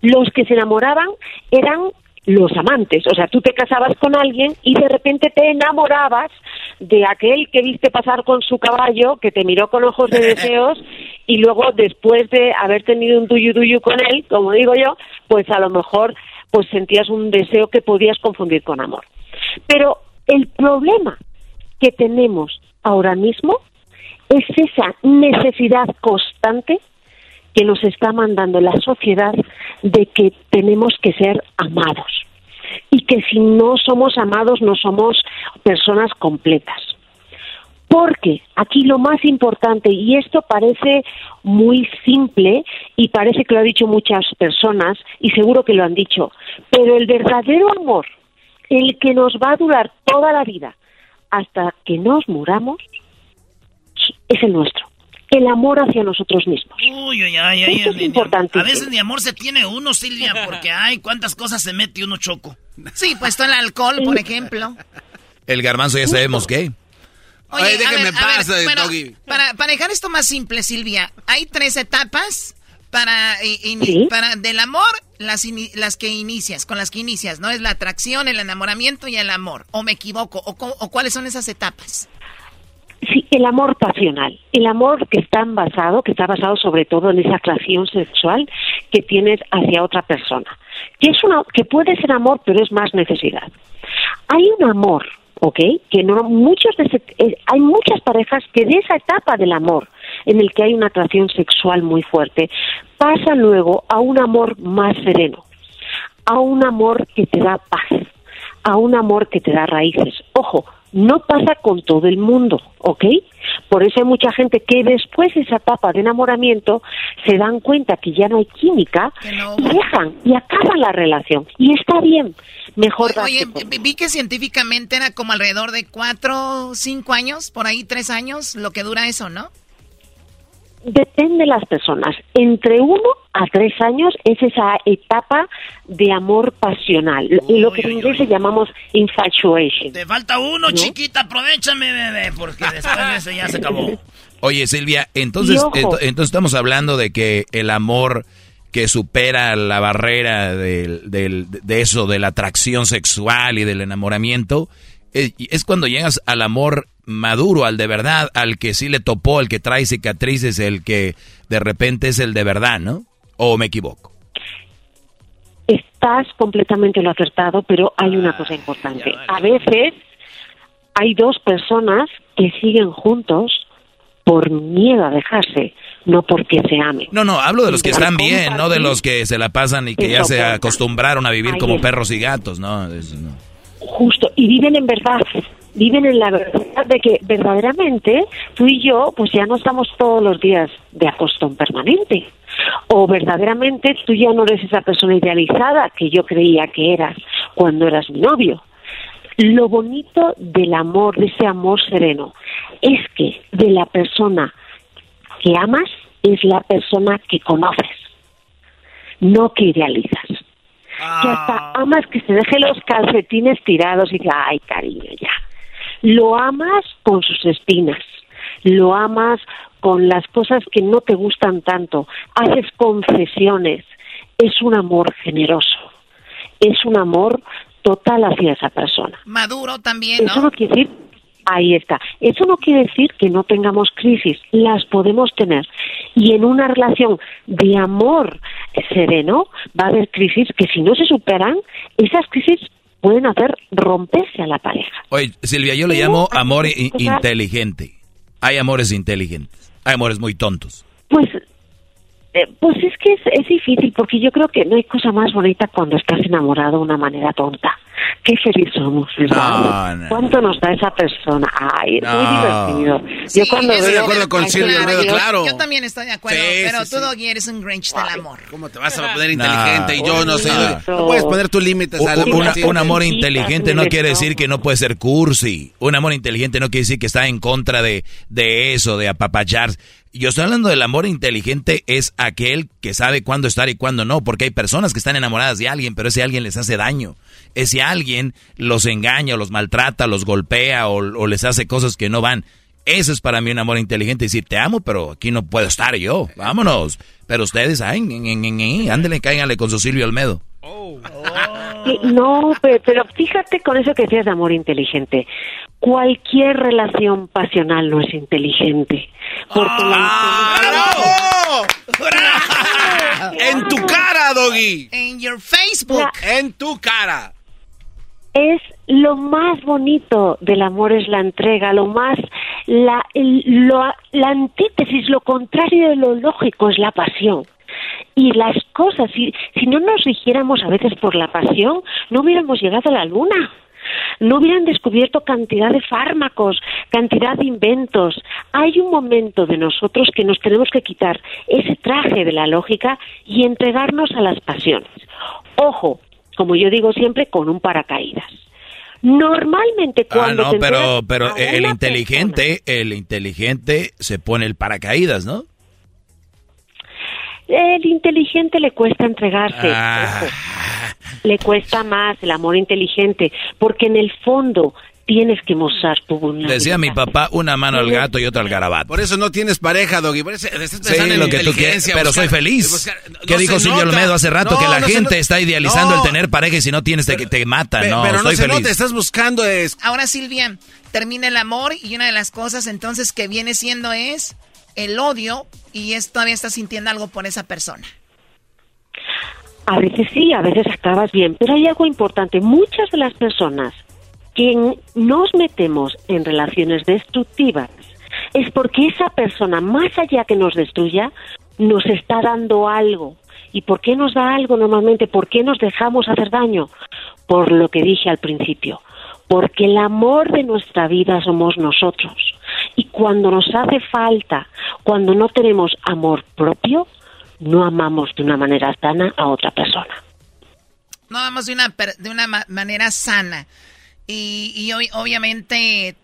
los que se enamoraban eran los amantes. O sea, tú te casabas con alguien y de repente te enamorabas de aquel que viste pasar con su caballo, que te miró con ojos de deseos y luego después de haber tenido un tuyu tuyu con él, como digo yo, pues a lo mejor pues sentías un deseo que podías confundir con amor. Pero el problema que tenemos ahora mismo es esa necesidad constante que nos está mandando la sociedad de que tenemos que ser amados y que si no somos amados no somos personas completas. Porque aquí lo más importante, y esto parece muy simple y parece que lo han dicho muchas personas y seguro que lo han dicho, pero el verdadero amor, el que nos va a durar toda la vida hasta que nos muramos, es el nuestro el amor hacia nosotros mismos. Uy, uy, ay, ay, es importante. A veces ni amor se tiene uno, Silvia, porque hay cuántas cosas se mete uno choco. Sí, pues todo el alcohol, por ejemplo. El garbanzo ya sabemos qué. Oye, déjeme pasar, para, para dejar esto más simple, Silvia, hay tres etapas para, para del amor, las, las que inicias, con las que inicias, ¿no? Es la atracción, el enamoramiento y el amor. ¿O me equivoco? ¿O, o cuáles son esas etapas? Sí, el amor pasional, el amor que está basado, que está basado sobre todo en esa atracción sexual que tienes hacia otra persona, que es una, que puede ser amor, pero es más necesidad. Hay un amor, ¿ok? Que no muchos de eh, hay muchas parejas que de esa etapa del amor en el que hay una atracción sexual muy fuerte pasa luego a un amor más sereno, a un amor que te da paz, a un amor que te da raíces. Ojo, no pasa con todo el mundo, ¿ok? Por eso hay mucha gente que después de esa etapa de enamoramiento se dan cuenta que ya no hay química y dejan y acaban la relación. Y está bien, mejor Oye, oye vi que científicamente era como alrededor de cuatro, cinco años, por ahí tres años, lo que dura eso, ¿no? Depende de las personas. Entre uno a tres años es esa etapa de amor pasional, y lo que en inglés llamamos infatuation. Te falta uno, chiquita, aprovechame, bebé, porque después de ya se acabó. Oye, Silvia, entonces, entonces estamos hablando de que el amor que supera la barrera del, de eso, de la atracción sexual y del enamoramiento, es, es cuando llegas al amor maduro, al de verdad, al que sí le topó, el que trae cicatrices, el que de repente es el de verdad, ¿no? ¿O me equivoco? Estás completamente lo acertado, pero hay una cosa importante. A veces hay dos personas que siguen juntos por miedo a dejarse, no porque se amen. No, no, hablo de los que están bien, no de los que se la pasan y que ya se acostumbraron a vivir como perros y gatos, ¿no? Justo, y viven en verdad, viven en la verdad de que verdaderamente tú y yo pues ya no estamos todos los días de acostón permanente o verdaderamente tú ya no eres esa persona idealizada que yo creía que eras cuando eras mi novio. Lo bonito del amor, de ese amor sereno, es que de la persona que amas es la persona que conoces, no que idealizas. Que hasta ah. amas que se deje los calcetines tirados y diga, ay cariño, ya lo amas con sus espinas, lo amas con las cosas que no te gustan tanto, haces concesiones, es un amor generoso, es un amor total hacia esa persona. Maduro también, ¿no? Eso no quiere decir, ahí está, eso no quiere decir que no tengamos crisis, las podemos tener. Y en una relación de amor sereno va a haber crisis que si no se superan, esas crisis pueden hacer romperse a la pareja. Oye, Silvia, yo le llamo amor inteligente. Hay amores inteligentes, hay amores muy tontos. Pues, eh, pues es que es, difícil, porque yo creo que no hay cosa más bonita cuando estás enamorado de una manera tonta qué feliz somos, ¿verdad? ¿Cuánto nos da esa persona? Ay, es muy divertido. yo cuando estoy de acuerdo con Silvia claro. Yo también estoy de acuerdo, pero tú, Doggy, eres un Grinch del amor. ¿Cómo te vas a poner inteligente y yo no sé? No puedes poner tus límites al amor. un amor inteligente no quiere decir que no puede ser cursi. Un amor inteligente no quiere decir que está en contra de, de eso, de apapachar. Yo estoy hablando del amor inteligente, es aquel que sabe cuándo estar y cuándo no, porque hay personas que están enamoradas de alguien, pero ese alguien les hace daño. Ese alguien los engaña, los maltrata, los golpea o, les hace cosas que no van. Eso es para mí un amor inteligente, decir, te amo, pero aquí no puedo estar yo, vámonos. Pero ustedes, ay, ándale, cáiganle con su Silvio Almedo. No, pero, fíjate con eso que decías de amor inteligente. Cualquier relación pasional no es inteligente. Porque ¡Ah, En tu cara, Doggy. En your Facebook. en tu cara. Es lo más bonito del amor es la entrega, lo más la, la antítesis, lo contrario de lo lógico es la pasión. Y las cosas, si, si no nos rigiéramos a veces por la pasión, no hubiéramos llegado a la luna no hubieran descubierto cantidad de fármacos, cantidad de inventos. Hay un momento de nosotros que nos tenemos que quitar ese traje de la lógica y entregarnos a las pasiones. Ojo, como yo digo siempre, con un paracaídas. Normalmente ah, cuando ah, no, pero pero el inteligente, el inteligente se pone el paracaídas, ¿no? El inteligente le cuesta entregarse. Ah. Le cuesta más el amor inteligente, porque en el fondo tienes que mostrar tu voluntad. Decía mi papá, una mano al gato y otra al garabato. Por eso no tienes pareja, Doggy. Por eso sí, lo que tú quieres, pero soy feliz. ¿Qué dijo Silvio Olmedo hace rato? que la gente está idealizando el tener pareja y si no tienes te, te mata. no, pero no se feliz. estás buscando es... Ahora, Silvia, termina el amor y una de las cosas entonces que viene siendo es el odio y es, todavía estás sintiendo algo por esa persona. A veces sí, a veces acabas bien, pero hay algo importante. Muchas de las personas que nos metemos en relaciones destructivas es porque esa persona, más allá que nos destruya, nos está dando algo. ¿Y por qué nos da algo normalmente? ¿Por qué nos dejamos hacer daño? Por lo que dije al principio, porque el amor de nuestra vida somos nosotros. Y cuando nos hace falta, cuando no tenemos amor propio, no amamos de una manera sana a otra persona. No amamos de una, de una manera sana. Y, y obviamente,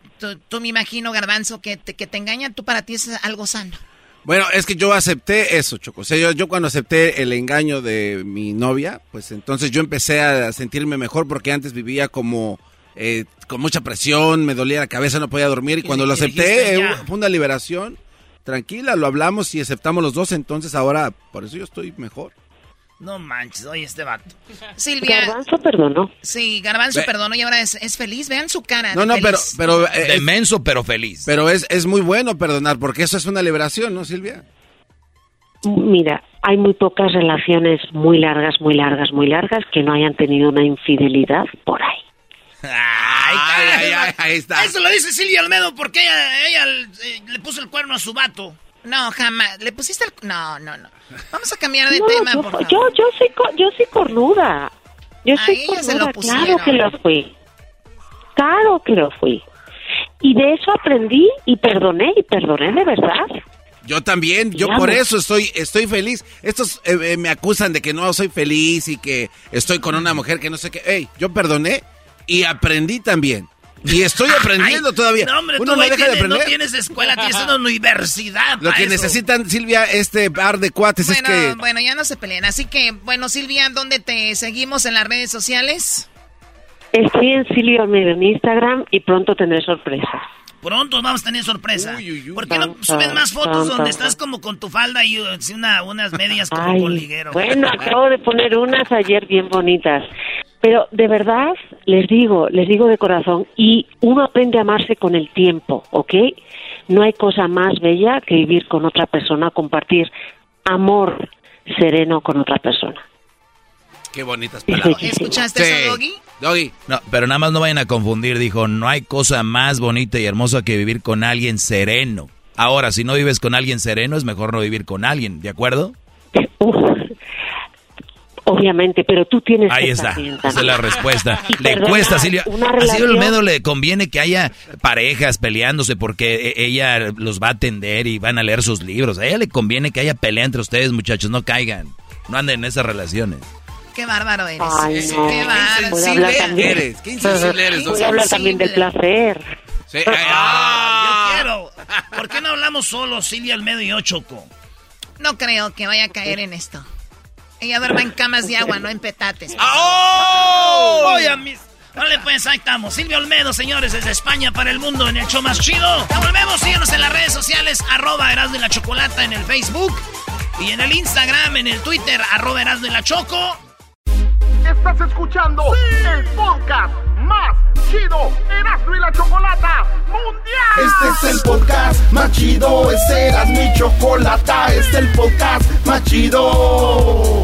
tú, me imagino, Garbanzo, que te, que te engañan, tú para ti es algo sano. Bueno, es que yo acepté eso, Choco. O sea, yo, yo, cuando acepté el engaño de mi novia, pues entonces yo empecé a sentirme mejor porque antes vivía como eh, con mucha presión, me dolía la cabeza, no podía dormir. Y cuando lo acepté, eh, fue una liberación. Tranquila, lo hablamos y aceptamos los dos, entonces ahora, por eso yo estoy mejor. No manches, oye este vato. Silvia. Garbanzo perdonó. Sí, Garbanzo perdonó y ahora es, feliz. Vean su cara. No, no, pero. pero eh, Demenso, pero feliz. Pero es, es muy bueno perdonar, porque eso es una liberación, ¿no, Silvia? Mira, hay muy pocas relaciones muy largas, muy largas, muy largas que no hayan tenido una infidelidad por ahí. Ay, ay, ahí está. Eso lo dice Silvia Almedo porque ella, ella eh, le puso el cuerno a su vato. No, jamás. ¿Le pusiste el...? No, no, no. Vamos a cambiar de tema, yo, por favor. Yo, yo, soy, yo soy cornuda. Yo soy cornuda, claro que lo fui. Claro que lo fui. Y de eso aprendí y perdoné, y perdoné de verdad. Yo también, yo por eso estoy, estoy feliz. Estos eh, eh, me acusan de que no soy feliz y que estoy con una mujer que no sé qué. Ey, yo perdoné y aprendí también. Y estoy aprendiendo todavía. No, hombre, Uno no deja de aprender. No tienes escuela, tienes una universidad. Lo que necesitan, Silvia, este par de cuates es que. Bueno, ya no se peleen. Así que, bueno, Silvia, ¿dónde te seguimos en las redes sociales? Estoy en Silvia Almeida en Instagram y pronto tendré sorpresa. Pronto vamos a tener sorpresa. ¿Por qué no subes más fotos donde estás como con tu falda y uh, una, unas medias como con liguero? Bueno, acabo de poner unas ayer bien bonitas. Pero de verdad, les digo, les digo de corazón, y uno aprende a amarse con el tiempo, ¿ok? No hay cosa más bella que vivir con otra persona, compartir amor sereno con otra persona. Qué bonitas palabras. ¿Escuchaste eso, Doggy? Doggy. No, pero nada más no vayan a confundir, dijo, no hay cosa más bonita y hermosa que vivir con alguien sereno. Ahora, si no vives con alguien sereno, es mejor no vivir con alguien, ¿de acuerdo? Obviamente, pero tú tienes Ahí está, esa es la respuesta. le cuesta, Silvia. A Silvia Olmedo le conviene que haya parejas peleándose porque e, ella los va a atender y van a leer sus libros. A ella le conviene que haya pelea entre ustedes, muchachos, no caigan. No anden en esas relaciones. Qué bárbaro eres. Ay, no. Qué bárbaro. eres. Qué insensible eres. Voy a hablar también del placer. Sí. Ah, pero ¿por qué no hablamos solo Silvia Almedo y yo, Choco? No creo que vaya a caer en esto. Ella duerme en camas de agua, no en petates. ¡Oh! Oye, mis... Vale, pues ahí estamos. Silvia Olmedo, señores, desde España para el mundo en el show más chido. Ya volvemos, síganos en las redes sociales, arroba Erasmo y la Chocolata en el Facebook y en el Instagram, en el Twitter, arroba Erasmo y la Choco. Estás escuchando el podcast más chido, Erasmo y la Chocolata Mundial. Este es el podcast más chido, es Erasmo y Chocolata, este es el podcast más chido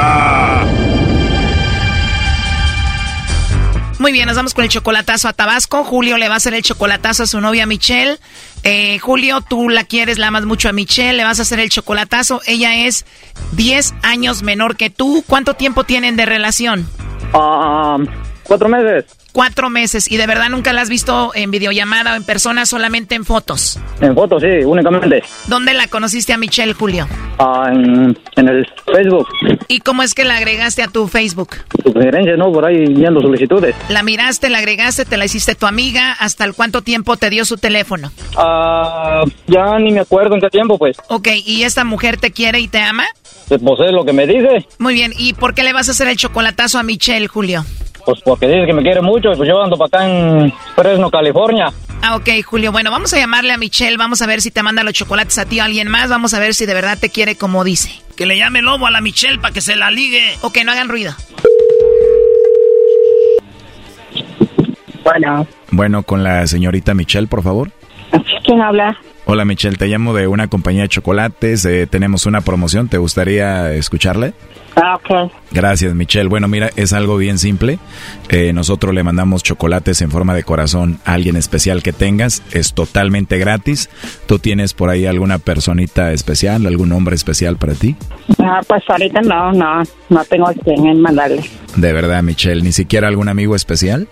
Muy bien, nos vamos con el chocolatazo a Tabasco. Julio le va a hacer el chocolatazo a su novia Michelle. Eh, Julio, tú la quieres, la amas mucho a Michelle, le vas a hacer el chocolatazo. Ella es 10 años menor que tú. ¿Cuánto tiempo tienen de relación? Ah, cuatro meses. Cuatro meses. ¿Y de verdad nunca la has visto en videollamada o en persona, solamente en fotos? En fotos, sí, únicamente. ¿Dónde la conociste a Michelle, Julio? Ah, en, en el Facebook. ¿Y cómo es que la agregaste a tu Facebook? ¿no? Por ahí viendo solicitudes. La miraste, la agregaste, te la hiciste tu amiga. ¿Hasta el cuánto tiempo te dio su teléfono? Ah, ya ni me acuerdo en qué tiempo, pues. Ok, ¿y esta mujer te quiere y te ama? Pues es lo que me dice. Muy bien, ¿y por qué le vas a hacer el chocolatazo a Michelle, Julio? Pues porque dice que me quiere mucho, pues yo ando para acá en Fresno, California. Ah, ok, Julio. Bueno, vamos a llamarle a Michelle, vamos a ver si te manda los chocolates a ti o a alguien más, vamos a ver si de verdad te quiere como dice. Que le llame lobo a la Michelle para que se la ligue. O que no hagan ruido. Bueno. Bueno, con la señorita Michelle, por favor. ¿Quién habla? Hola Michelle, te llamo de una compañía de chocolates, eh, tenemos una promoción, ¿te gustaría escucharle? Ah, ok. Gracias Michelle. Bueno, mira, es algo bien simple. Eh, nosotros le mandamos chocolates en forma de corazón a alguien especial que tengas, es totalmente gratis. ¿Tú tienes por ahí alguna personita especial, algún nombre especial para ti? Ah, pues ahorita no, no, no tengo a quién mandarle. De verdad Michelle, ¿ni siquiera algún amigo especial?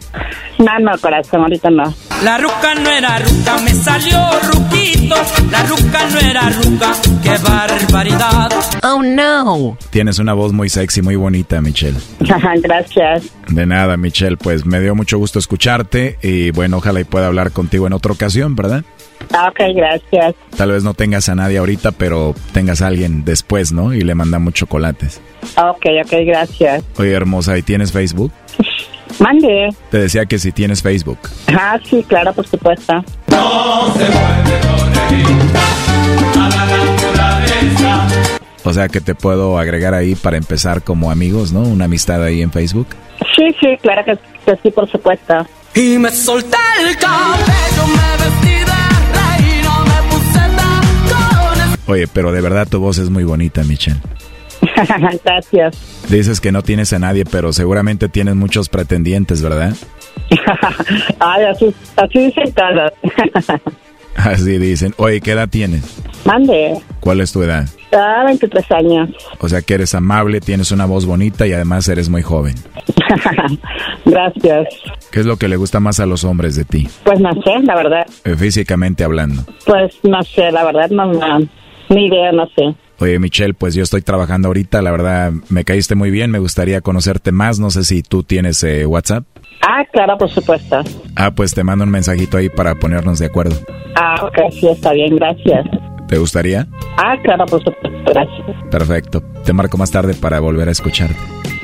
No, no, corazón, ahorita no. La ruca no era ruca, me salió La ruca no era ruca, qué barbaridad. Oh no. Tienes una voz muy sexy, muy bonita, Michelle. Gracias. De nada, Michelle, pues me dio mucho gusto escucharte y bueno, ojalá y pueda hablar contigo en otra ocasión, ¿verdad? Ah, Ok, gracias. Tal vez no tengas a nadie ahorita, pero tengas a alguien después, ¿no? Y le mandamos chocolates. Ok, ok, gracias. Oye, hermosa, ¿y tienes Facebook? Mande. Te decía que si tienes Facebook. Ah, sí, claro, por supuesto. O sea que te puedo agregar ahí para empezar como amigos, ¿no? Una amistad ahí en Facebook. Sí, sí, claro que, que sí, por supuesto. Y me solté el cabello, me vestí de reina, me puse tacones. Oye, pero de verdad tu voz es muy bonita, Michelle. gracias. Dices que no tienes a nadie, pero seguramente tienes muchos pretendientes, ¿verdad? Ay, así, así dicen todos. Así dicen. Oye, ¿qué edad tienes? Mande. ¿Cuál es tu edad? Ah, 23 años. O sea que eres amable, tienes una voz bonita y además eres muy joven. Gracias. ¿Qué es lo que le gusta más a los hombres de ti? Pues no sé, la verdad. Eh, físicamente hablando. Pues no sé, la verdad no, no, Ni idea, no sé. Oye, Michelle, pues yo estoy trabajando ahorita, la verdad me caíste muy bien, me gustaría conocerte más, no sé si tú tienes eh, WhatsApp. Ah, claro, por supuesto. Ah, pues te mando un mensajito ahí para ponernos de acuerdo. Ah, ok, sí, está bien, gracias. ¿Te gustaría? Ah, claro, por supuesto, gracias. Perfecto, te marco más tarde para volver a escucharte.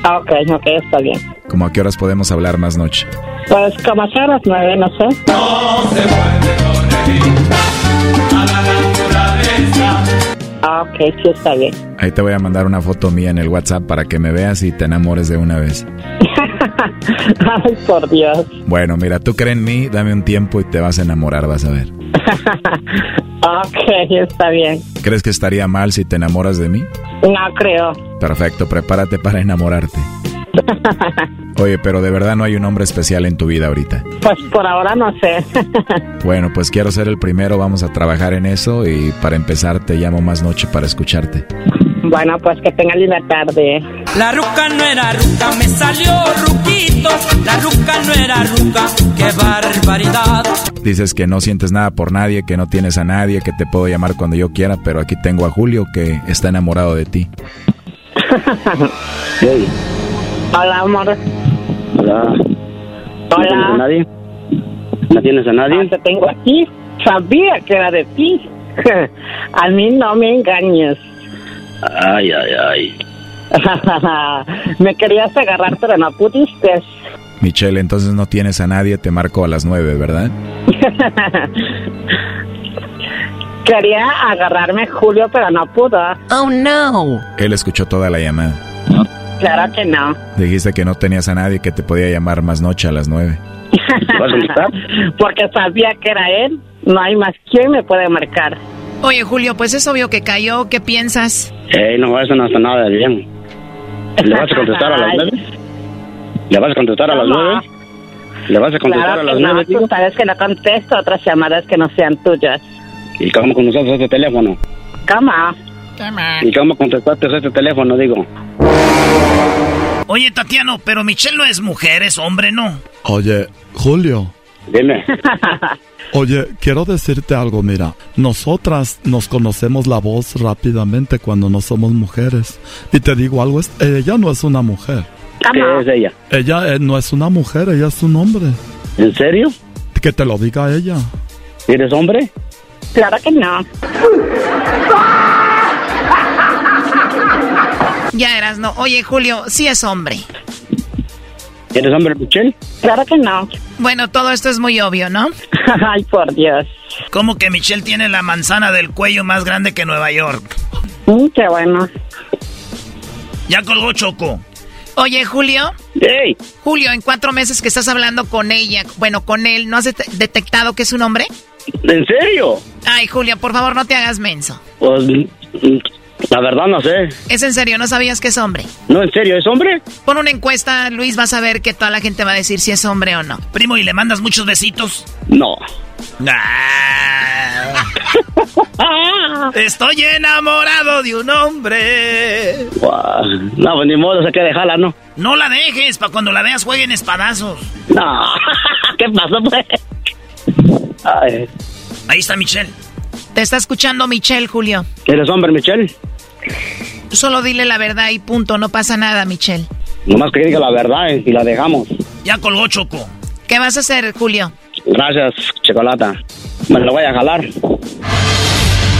Ah, ok, ok, está bien. ¿Cómo a qué horas podemos hablar más noche? Pues como a las nueve, no sé. No se Ah, ok, sí está bien. Ahí te voy a mandar una foto mía en el WhatsApp para que me veas y te enamores de una vez. Ay, por Dios. Bueno, mira, tú crees en mí, dame un tiempo y te vas a enamorar, vas a ver. ok, está bien. ¿Crees que estaría mal si te enamoras de mí? No creo. Perfecto, prepárate para enamorarte. Oye, pero de verdad no hay un hombre especial en tu vida ahorita. Pues por ahora no sé. bueno, pues quiero ser el primero, vamos a trabajar en eso y para empezar te llamo más noche para escucharte. Bueno, pues que tenga linda tarde. La ruca no era ruca, me salió ruquito. La ruca no era ruca, qué barbaridad. Dices que no sientes nada por nadie, que no tienes a nadie, que te puedo llamar cuando yo quiera, pero aquí tengo a Julio que está enamorado de ti. Hola, amor. Hola. Hola. ¿No tienes a nadie? ¿No tienes a nadie? Ah, te tengo aquí. Sabía que era de ti. a mí no me engañes. Ay, ay, ay. me querías agarrar, pero no pudiste. Michelle, entonces no tienes a nadie, te marco a las nueve, ¿verdad? Quería agarrarme Julio, pero no pudo. Oh, no. Él escuchó toda la llamada. Claro que no. Dijiste que no tenías a nadie que te podía llamar más noche a las nueve. ¿Vas a estar? Porque sabía que era él. No hay más quien me puede marcar. Oye, Julio, pues es obvio que cayó. ¿Qué piensas? Eh, no, eso no está nada de bien. ¿Le vas a contestar a las nueve? ¿Le vas a contestar a las nueve? ¿Le vas a contestar claro a las que nueve? No, sabes que no contesto otras llamadas que no sean tuyas. ¿Y cómo contestaste este teléfono? ¿Cómo? ¿Y cómo contestaste este teléfono, digo? Oye, Tatiano, pero Michelle no es mujer, es hombre, ¿no? Oye, Julio. Dime. Oye, quiero decirte algo, mira, nosotras nos conocemos la voz rápidamente cuando no somos mujeres. Y te digo algo, es- ella no es una mujer. ¿Qué es ella? Ella eh, no es una mujer, ella es un hombre. ¿En serio? Que te lo diga ella. ¿Eres hombre? Claro que no. Ya eras, no. Oye, Julio, sí es hombre. ¿Eres hombre, Michelle? Claro que no. Bueno, todo esto es muy obvio, ¿no? Ay, por Dios. ¿Cómo que Michelle tiene la manzana del cuello más grande que Nueva York? Mm, qué bueno. Ya colgó Choco. Oye, Julio. ¡Ey! Julio, en cuatro meses que estás hablando con ella, bueno, con él, ¿no has det- detectado que es un hombre? ¿En serio? Ay, Julio, por favor, no te hagas menso. Pues, la verdad no sé. Es en serio, ¿no sabías que es hombre? ¿No, en serio? ¿Es hombre? Pon una encuesta, Luis, vas a ver que toda la gente va a decir si es hombre o no. Primo, ¿y le mandas muchos besitos? No. Ah. Estoy enamorado de un hombre. Guau. No, pues ni modo, se que dejarla, ¿no? No la dejes, para cuando la veas jueguen espadazos. No. ¿Qué pasó, pues? Ay. Ahí está Michelle. Te está escuchando Michelle, Julio. ¿Eres hombre, Michelle? Solo dile la verdad y punto, no pasa nada, Michelle. Nomás que diga la verdad eh, y la dejamos. Ya colgó Choco. ¿Qué vas a hacer, Julio? Gracias, Chocolata. Me lo voy a jalar.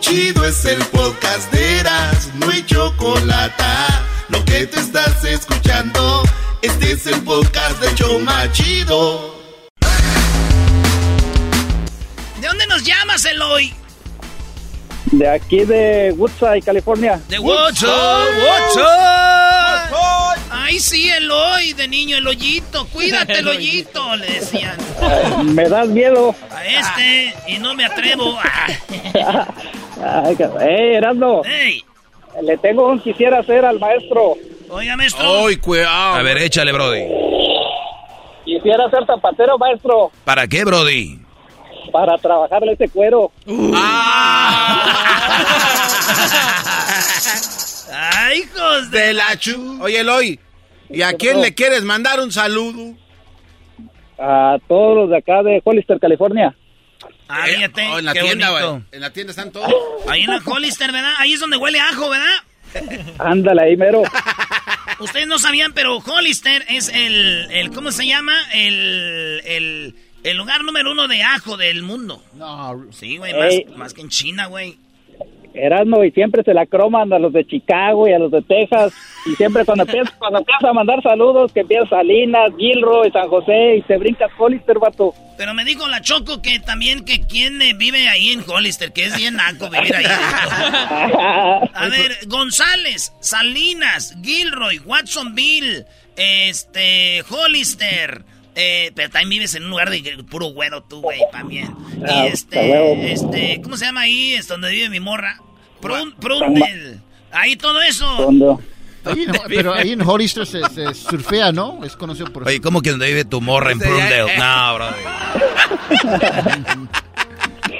Chido, es el podcast de Eras, no hay chocolate. lo que te estás escuchando, este es el podcast de Choma Chido. ¿De dónde nos llamas, Eloy? De aquí de Woodside, California. De Woodside, Woodside. Ay, sí, Eloy, de niño, el hoyito. Cuídate, el hoyito, le decían. Ay, me das miedo. A este, y no me atrevo. Eh, Erasmo. Ey. Le tengo un quisiera hacer al maestro. Oiga, maestro. ¡Ay, cuidado! A ver, échale, Brody. Quisiera ser zapatero, maestro, ¿Para qué, Brody? Para trabajarle ese cuero. ¡Ay, hijos de la chu! Oye, Eloy, ¿y a quién le quieres mandar un saludo? A todos los de acá de Hollister, California. Ah, fíjate, Oh, en la qué tienda, güey. En la tienda están todos. Ahí en la Hollister, ¿verdad? Ahí es donde huele ajo, ¿verdad? Ándale ahí, mero. Ustedes no sabían, pero Hollister es el, el ¿cómo se llama? El, el, el lugar número uno de ajo del mundo. No. Sí, güey, más, más que en China, güey. Erasmo y siempre se la croman a los de Chicago y a los de Texas. Y siempre cuando empieza, cuando empieza a mandar saludos, que empieza Salinas, Gilroy, San José y te brincas Hollister, vato. Pero me dijo la Choco que también que quién eh, vive ahí en Hollister, que es bien naco vivir ahí. A ver, González, Salinas, Gilroy, Watsonville, este, Hollister. Eh, pero también vives en un lugar de puro güero tú, güey, también. Ah, Y este, este, ¿cómo se llama ahí? Es donde vive mi morra. Prun, Prundel. Ahí todo eso. Ahí en- pero ahí en Hollister se, se surfea, ¿no? Es conocido por Oye, ¿cómo que donde vive tu morra en Prundale? No, Brody.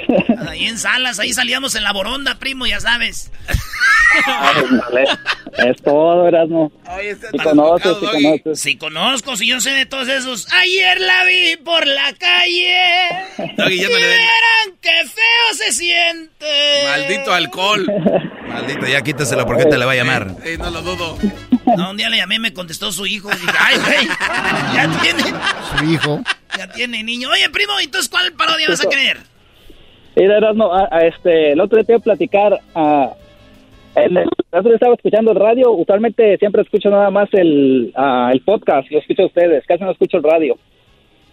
Ahí en Salas, ahí salíamos en la boronda, primo, ya sabes. Es todo, Erasmo. Si conoces, si conoces. Si conozco, si yo sé de todos esos. Ayer la vi por la calle. Doggy, ya y no le den. vieran qué feo se siente. Maldito alcohol. Maldito, ya quítaselo porque te le va a llamar. Eh, no lo dudo. No, un día le llamé, me contestó su hijo. Y dije, ay, güey, ya tiene, su hijo. ya tiene niño. Oye, primo, entonces, ¿cuál parodia vas a querer? Mira, Erasmo, a- a este, el otro día te iba a platicar. en el, el otro día estaba escuchando el radio. Usualmente siempre escucho nada más el, el podcast. Lo escucho a ustedes. Casi no escucho el radio.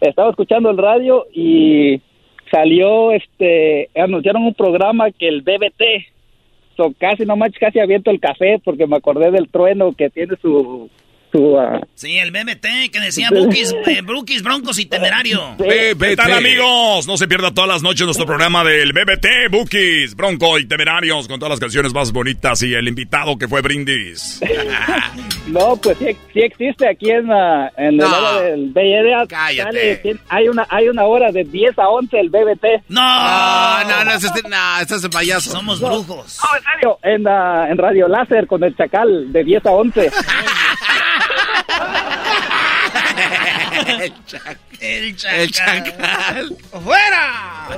Estaba escuchando el radio y salió, este, anunciaron un programa que el BBT. So, casi no manches, casi aviento el café porque me acordé del trueno que tiene su... ah, Sí, el BBT que decía Bookies, eh, Brookies, Broncos y Temerario. ¿Qué tal amigos? No se pierda todas las noches nuestro programa del BBT, Bookies, Bronco y Temerarios con todas las canciones más bonitas y el invitado que fue Brindis. No, pues sí, sí existe aquí en, la- en No. el área del Bay Area. Cállate. Sale, hay, una, hay una hora de 10 a 11 el BBT. No, No, no, no, es este, no, estás de payaso. Somos No. brujos. No, en serio, en, ah, en Radio Láser con el Chacal de 10 a 11. El chacal. El chacal. ¡Fuera!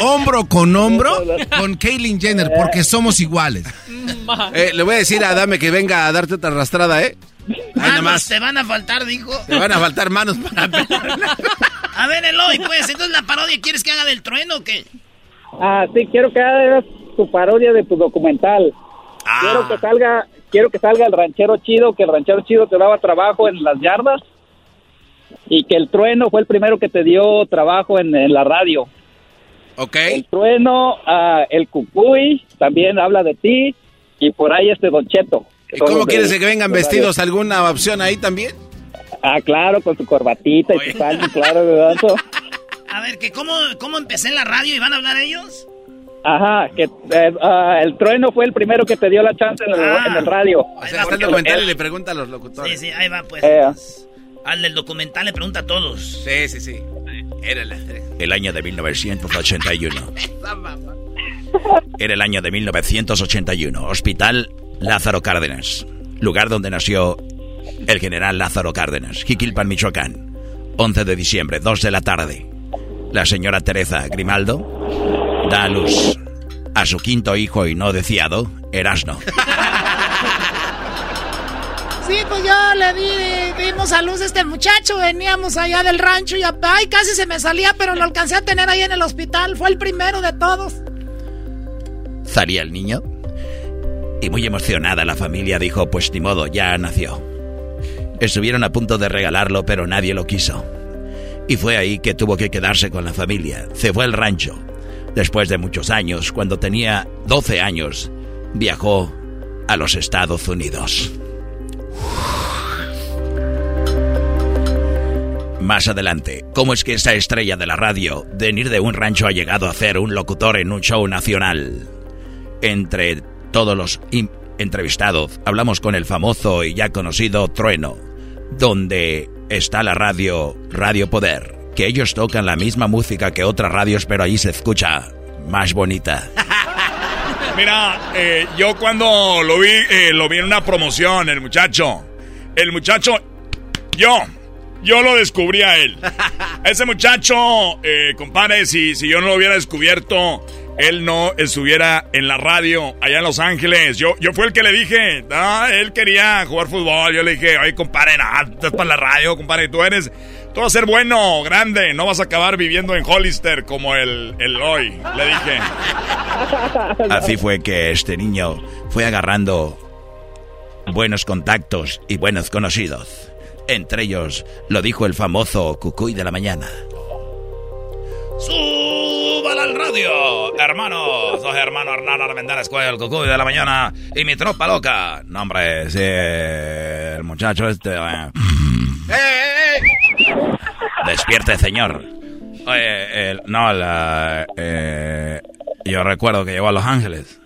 Hombro con hombro con Kaylin Jenner, porque somos iguales. Eh, le voy a decir a Dame que venga a darte otra arrastrada, ¿eh? Manos más. te van a faltar, dijo. Te van a faltar manos para pelarla. A ver, Eloy, pues, entonces la parodia, ¿quieres que haga del trueno o qué? Ah, sí, quiero que hagas tu parodia de tu documental. Ah. Quiero que salga, quiero que salga el ranchero chido, que el ranchero chido te daba trabajo en las yardas y que el trueno fue el primero que te dio trabajo en, en la radio. Ok. El trueno, ah, el cucuy también habla de ti y por ahí este Don Cheto. ¿Y cómo quieres que vengan vestidos? ¿Alguna opción ahí también? Ah, claro, con su corbatita y su salsa, claro, ¿verdad? A ver, que cómo, cómo empecé en la radio y van a hablar ellos. Ajá, que eh, ah, el trueno fue el primero que te dio la chance en el, Ah. en el radio. O sea, está el documental y le pregunta a los locutores. Sí, sí, ahí va, pues. Eh. Al del documental le pregunta a todos. Sí, sí, sí. Era la El año de 1981. Era el año de 1981. Hospital Lázaro Cárdenas. Lugar donde nació el general Lázaro Cárdenas. Jiquilpan, Michoacán. 11 de diciembre, 2 de la tarde. La señora Teresa Grimaldo da a luz a su quinto hijo y no deseado, Erasno. Sí, pues yo le di, dimos a luz a este muchacho, veníamos allá del rancho y ay, casi se me salía, pero lo alcancé a tener ahí en el hospital, fue el primero de todos. Salía el niño Y muy emocionada la familia dijo, pues ni modo, ya nació. Estuvieron a punto de regalarlo, pero nadie lo quiso. Y fue ahí que tuvo que quedarse con la familia. Se fue al rancho. Después de muchos años, cuando tenía 12 años, viajó a los Estados Unidos. Más adelante, ¿cómo es que esa estrella de la radio, de venir de un rancho, ha llegado a ser un locutor en un show nacional? Entre todos los entrevistados, hablamos con el famoso y ya conocido Trueno, donde está la radio Radio Poder, que ellos tocan la misma música que otras radios, pero ahí se escucha más bonita. Mira, eh, yo cuando lo vi, eh, lo vi en una promoción, el muchacho. El muchacho, yo, yo lo descubrí a él. Ese muchacho, eh, compadre, si, si yo no lo hubiera descubierto, él no estuviera en la radio allá en Los Ángeles. Yo, yo fui el que le dije, él quería jugar fútbol. Yo le dije, oye, compadre, no, estás para la radio, compadre, tú eres, tú vas a ser bueno, grande, no vas a acabar viviendo en Hollister como el, el hoy, le dije. Así fue que este niño fue agarrando buenos contactos y buenos conocidos. Entre ellos, lo dijo el famoso Cucuy de la mañana. ¡Súbala al radio! Hermano, soy hermano Hernán Armendáriz Cuello, el Cucuy de la mañana y mi tropa loca. No, hombre, sí, el muchacho este... Eh. Despierte, señor. Oye, no, eh, yo recuerdo que llegó a Los Ángeles.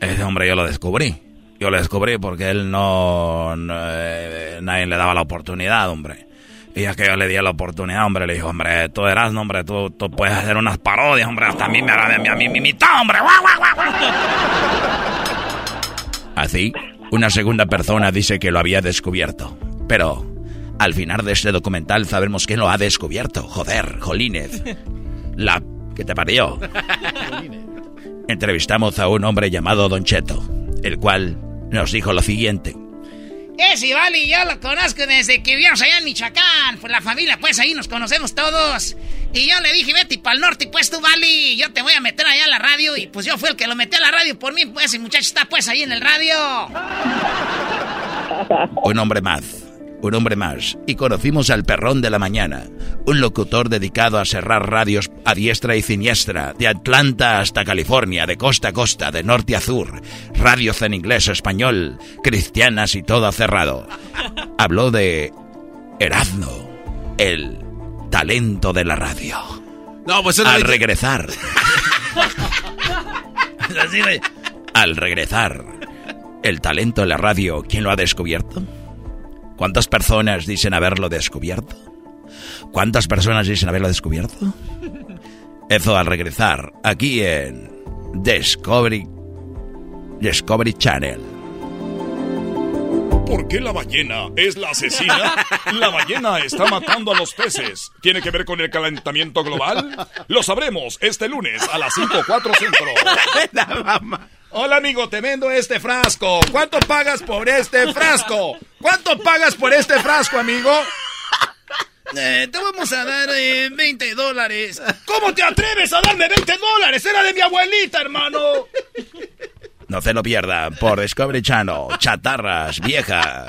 Ese hombre yo lo descubrí. Yo lo descubrí porque él no, eh, nadie le daba la oportunidad, hombre. Y ya que yo le di la oportunidad, hombre, le dijo, hombre, tú eras, hombre, tú, puedes hacer unas parodias, hombre, hasta a mí me a mí, me hombre. Así, una segunda persona dice que lo había descubierto. Pero al final de este documental sabemos quién lo ha descubierto. Joder, Jolínez. La que te parió. Entrevistamos a un hombre llamado Don Cheto, el cual nos dijo lo siguiente. Ese vale, yo lo conozco desde que vivimos allá en Michoacán. Pues la familia, pues ahí nos conocemos todos. Y yo le dije, vete para el norte, pues tú, Vali, yo te voy a meter allá a la radio. Y pues yo fui el que lo metí a la radio por mí, pues ese muchacho está pues ahí en el radio. Un hombre más un hombre más, y conocimos al perrón de la mañana, un locutor dedicado a cerrar radios a diestra y siniestra, de Atlanta hasta California, de costa a costa, de norte a sur, radios en inglés, español, cristianas y todo cerrado. Habló de Erasmo, el talento de la radio. No, pues Al regresar. Al regresar, el talento de la radio, ¿quién lo ha descubierto? ¿Cuántas personas dicen haberlo descubierto? ¿Cuántas personas dicen haberlo descubierto? Eso al regresar aquí en Discovery Discovery Channel. ¿Por qué la ballena es la asesina? La ballena está matando a los peces. ¿Tiene que ver con el calentamiento global? Lo sabremos este lunes a las 5.4 centro. Hola amigo, te vendo este frasco. ¿Cuánto pagas por este frasco? ¿Cuánto pagas por este frasco, amigo? Eh, te vamos a dar 20 eh, dólares. ¿Cómo te atreves a darme 20 dólares? Era de mi abuelita, hermano. No se lo pierda por Discovery Channel. Chatarras viejas.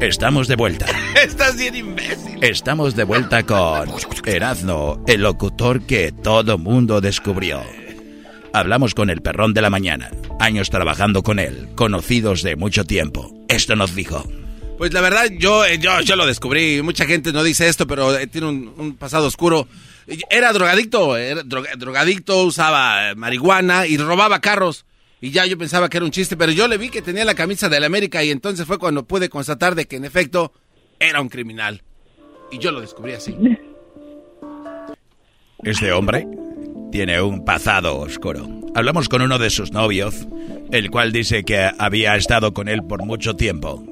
Estamos de vuelta. Estás bien imbécil. Estamos de vuelta con Erazno, el locutor que todo mundo descubrió. Hablamos con el perrón de la mañana, años trabajando con él, conocidos de mucho tiempo. Esto nos dijo. Pues la verdad, yo, eh, yo, yo lo descubrí. Mucha gente no dice esto, pero eh, tiene un, pasado oscuro. Era drogadicto, era drogadicto, usaba marihuana y robaba carros. Y ya yo pensaba que era un chiste, pero yo le vi que tenía la camisa de la América y entonces fue cuando pude constatar de que en efecto era un criminal. Y yo lo descubrí así. Este hombre tiene un pasado oscuro. Hablamos con uno de sus novios, el cual dice que había estado con él por mucho tiempo.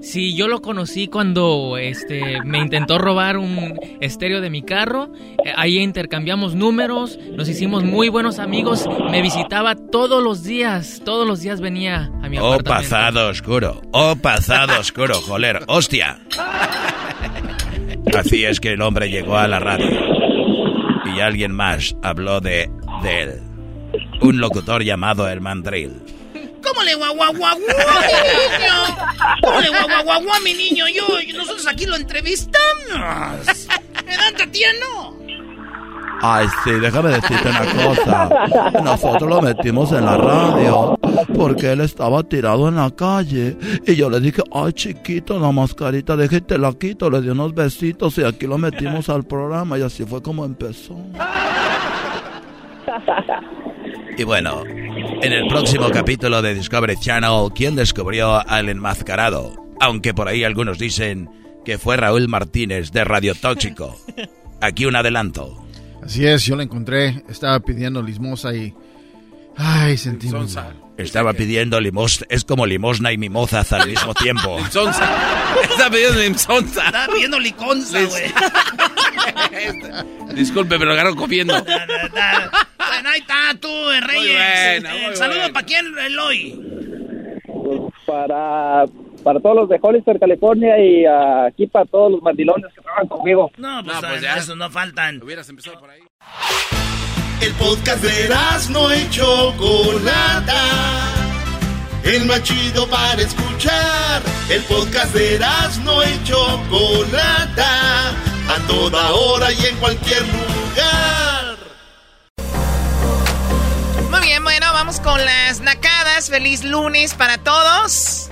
Sí, yo lo conocí cuando este, me intentó robar un estéreo de mi carro. Eh, ahí intercambiamos números, nos hicimos muy buenos amigos. Me visitaba todos los días, todos los días venía a mi oh, apartamento. Oh, pasado oscuro, oh, pasado oscuro, joder, hostia. Así es que el hombre llegó a la radio y alguien más habló de, de él. Un locutor llamado El Mandril. ¿Cómo le guaguaguaguó mi niño? ¿Cómo le guaguaguaguó a mi niño? Yo, nosotros aquí lo entrevistamos. ¿Edad, Tatiano? Ay, sí, déjame decirte una cosa. Nosotros lo metimos en la radio porque él estaba tirado en la calle. Y yo le dije, ay, chiquito, la mascarita, déjate la quito. Le di unos besitos y aquí lo metimos al programa. Y así fue como empezó. Y bueno, en el próximo capítulo de Discovery Channel, ¿quién descubrió al enmascarado? Aunque por ahí algunos dicen que fue Raúl Martínez de Radio Tóxico. Aquí un adelanto. Así es, yo la encontré, estaba pidiendo limosna y... Ay, sentí. Estaba pidiendo limosna, es como limosna y mimosas al mismo tiempo. Estaba pidiendo limosna. Estaba pidiendo liconza, güey. Disculpe, me lo agarro comiendo. bueno, ahí está tú, eh, Reyes. Muy bueno, Eh, muy saludo bueno. para quién, Eloy. para, para todos los de Hollister, California y aquí para todos los mandilones que trabajan conmigo. No, pues, No, pues ya. esos no faltan. Hubieras empezado por ahí. El podcast de no y Chocolata. El más chido para escuchar. El podcast de no y Chocolata. A toda hora y en cualquier lugar. Muy bien, bueno, vamos con las nacadas. Feliz lunes para todos.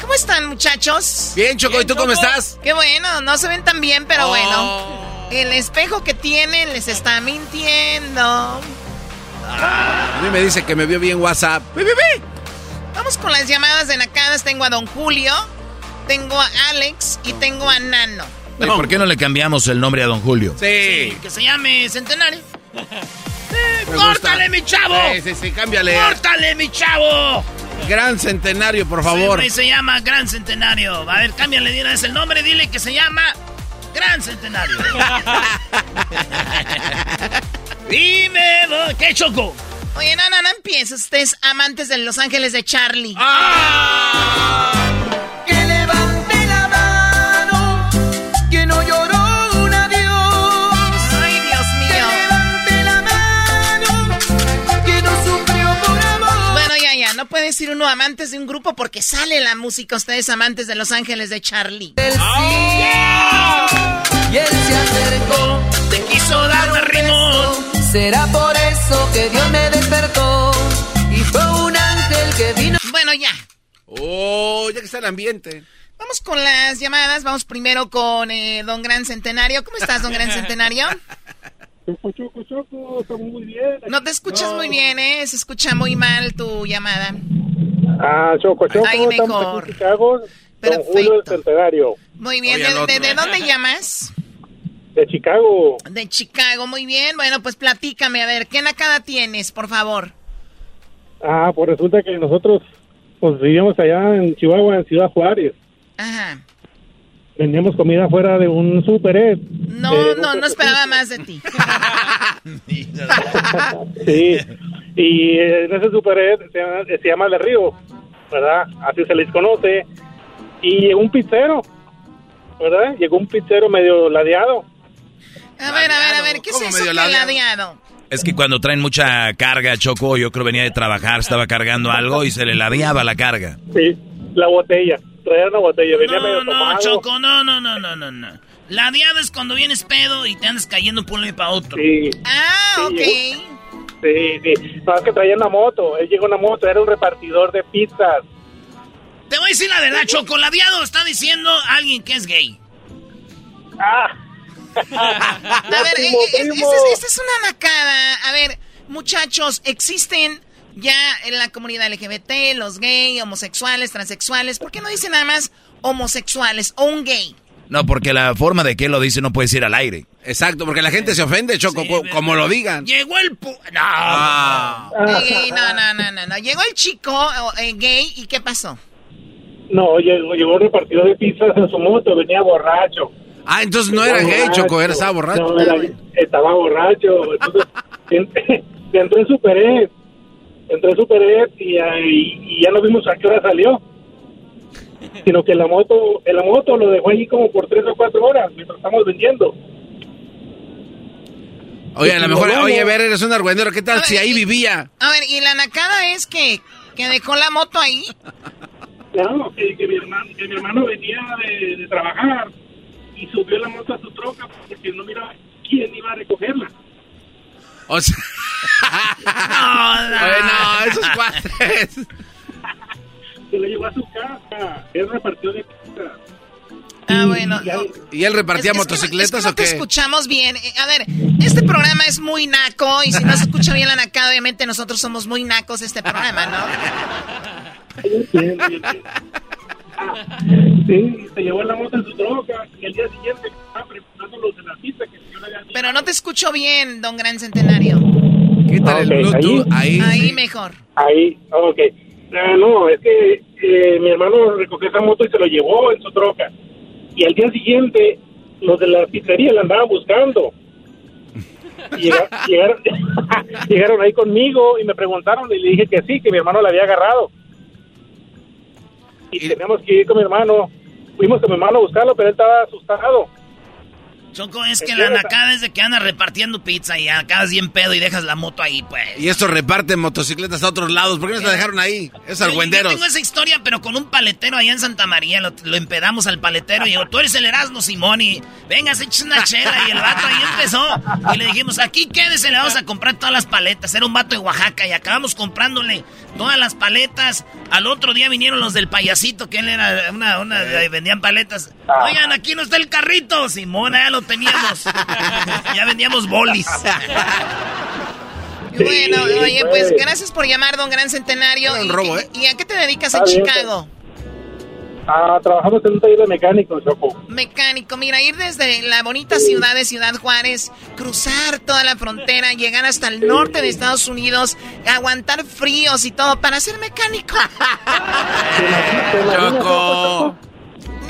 ¿Cómo están, muchachos? Bien, Choco, ¿y tú cómo estás? Qué bueno, no se ven tan bien, pero Oh. bueno. El espejo que tienen les está mintiendo. A mí me dice que me vio bien WhatsApp. ¡Pi, pi, pi! Vamos con las llamadas de nacadas. Tengo a Don Julio, tengo a Alex y tengo a Nano. ¿Y ¿Por qué no le cambiamos el nombre a don Julio? Sí. Que se llame Centenario. ¡Córtale, mi chavo! Sí, sí, sí, cámbiale. ¡Córtale, mi chavo! Gran centenario, por favor. Sí, se llama Gran Centenario. A ver, cámbiale de una vez el nombre, dile que se llama Gran Centenario. Dime, ¿qué choco? Oye, no, no, no empieces. Ustedes amantes de Los Ángeles de Charlie. Que decir uno amantes de un grupo porque sale la música. Ustedes amantes de Los Ángeles de Charlie. Del cielo, y él se acercó, Te quiso dar un rimón. será por eso que Dios me despertó. Y fue un ángel que vino. Bueno, ya. Oh, ya que está el ambiente. Vamos con las llamadas. Vamos primero con eh, Don Gran Centenario. ¿Cómo estás, Don Gran Centenario? Choco, choco, choco, está muy bien. No te escuchas muy bien, ¿eh? Se escucha muy mal tu llamada. Ah, Choco, Choco, Ahí estamos mejor. aquí en Chicago. Don Julio del Centenario, Muy bien. Oye, ¿De, otro. de- de dónde llamas? de Chicago. De Chicago. Muy bien. Bueno, pues platícame. A ver, ¿qué nacada tienes, por favor? Ah, pues resulta que nosotros pues, vivíamos allá en Chihuahua, en Ciudad Juárez. Ajá. Vendíamos comida fuera de un super Ed. No, Eh, no, no esperaba más de ti. Sí, y en ese super Ed se llama, se llama De Río, ¿verdad? Así se les conoce. Y llegó un pizzero, ¿verdad? Llegó un pizzero medio ladeado. A ver, a ver, a ver, ¿qué es ¿Cómo eso ladeado? ladeado? Es que cuando traen mucha carga, Choco, yo creo venía de trabajar, estaba cargando algo y se le ladeaba la carga. Sí, la botella. Traía una botella, venía No, medio no, tomado. Choco, no, no, no, no, no, no. La diada es cuando vienes pedo y te andas cayendo por un para otro. Sí, Ah, Sí, ok. sí, sí. No, es que traía una moto. Él llegó una moto, era un repartidor de pizzas. Te voy a decir la verdad, Choco. La diada está diciendo alguien que es gay. Ah. A ver, Primo, eh, eh, primo. esta es- una nacada. A ver, muchachos, existen ya en la comunidad LGBT, los gay, homosexuales, transexuales. ¿Por qué no dicen nada más homosexuales o un gay? No, porque la forma de que él lo dice no puede ir al aire. Exacto, porque la gente se ofende, Choco, co- como lo digan. Llegó el... pu- No. Ah. Eh, no, no, no, no, no. Llegó el chico eh, gay y ¿qué pasó? No, llegó, llegó un repartidor de pizzas en su moto, venía borracho. Ah, entonces no era gay, Choco, era, estaba borracho. No, era- estaba borracho. Entonces, en- entró en Super Ed. Entró en Super Ed y, ahí- y ya no vimos a qué hora salió. Sino que la moto, la moto lo dejó allí como por tres o cuatro horas mientras estamos vendiendo. Oye, a lo Y mejor, oye, ver, eres un argüendero, ¿qué tal si ahí vivía? A ver, y la nacada es que ¿Que dejó la moto ahí? No, que, que mi, hermano, que mi hermano venía de, de trabajar y subió la moto a su troca porque no miraba quién iba a recogerla. O sea... No, no. Oye, no, esos cuates. Se lo llevó a su casa. Él repartió de casa. Ah, bueno. ¿Y él repartía Es- es que no- motocicletas es que no o qué? te escuchamos bien. Eh, A ver, este programa es muy naco y si no se escucha bien la nacada, obviamente nosotros somos muy nacos este programa, ¿no? Sí, se llevó la moto en su troca y el día siguiente estaba preparando los de la pista que yo le había dicho. Pero no te escucho bien, don Gran Centenario. Quítale el Ok, Bluetooth. Ahí. Ahí mejor. Ahí, ok. Ah, no, es que eh, mi hermano recogió esa moto y se lo llevó en su troca. Y al día siguiente, los de la pizzería la andaban buscando. Y llega- llegaron, llegaron ahí conmigo y me preguntaron y le dije que sí, que mi hermano la había agarrado. Y teníamos que ir con mi hermano. Fuimos con mi hermano a buscarlo, pero él estaba asustado. Choco, es que la nacada es de que andas repartiendo pizza y acabas bien pedo y dejas la moto ahí, pues. Y estos reparten motocicletas a otros lados. ¿Por qué no se la dejaron ahí? Es argüenderos. Yo tengo esa historia, pero con un paletero allá en Santa María. Lo, lo empedamos al paletero y digo, tú eres el Erasmo Simón y venga, se echa una chela. Y el vato ahí empezó. Y le dijimos, aquí quédese, le vamos a comprar todas las paletas. Era un vato de Oaxaca y acabamos comprándole todas las paletas. Al otro día vinieron los del payasito, que él era una, una vendían paletas. Oigan, aquí no está el carrito. Simón, ya lo teníamos. ya vendíamos bolis. Bueno, oye, pues gracias por llamar, don Gran Centenario. Un ¿Y, robo, ¿eh? ¿Y a qué te dedicas en Chicago? Ah, trabajamos en un taller de mecánico, Choco. Mecánico, mira, ir desde la bonita ciudad de Ciudad Juárez, cruzar toda la frontera, llegar hasta el norte de Estados Unidos, aguantar fríos y todo para ser mecánico. Choco.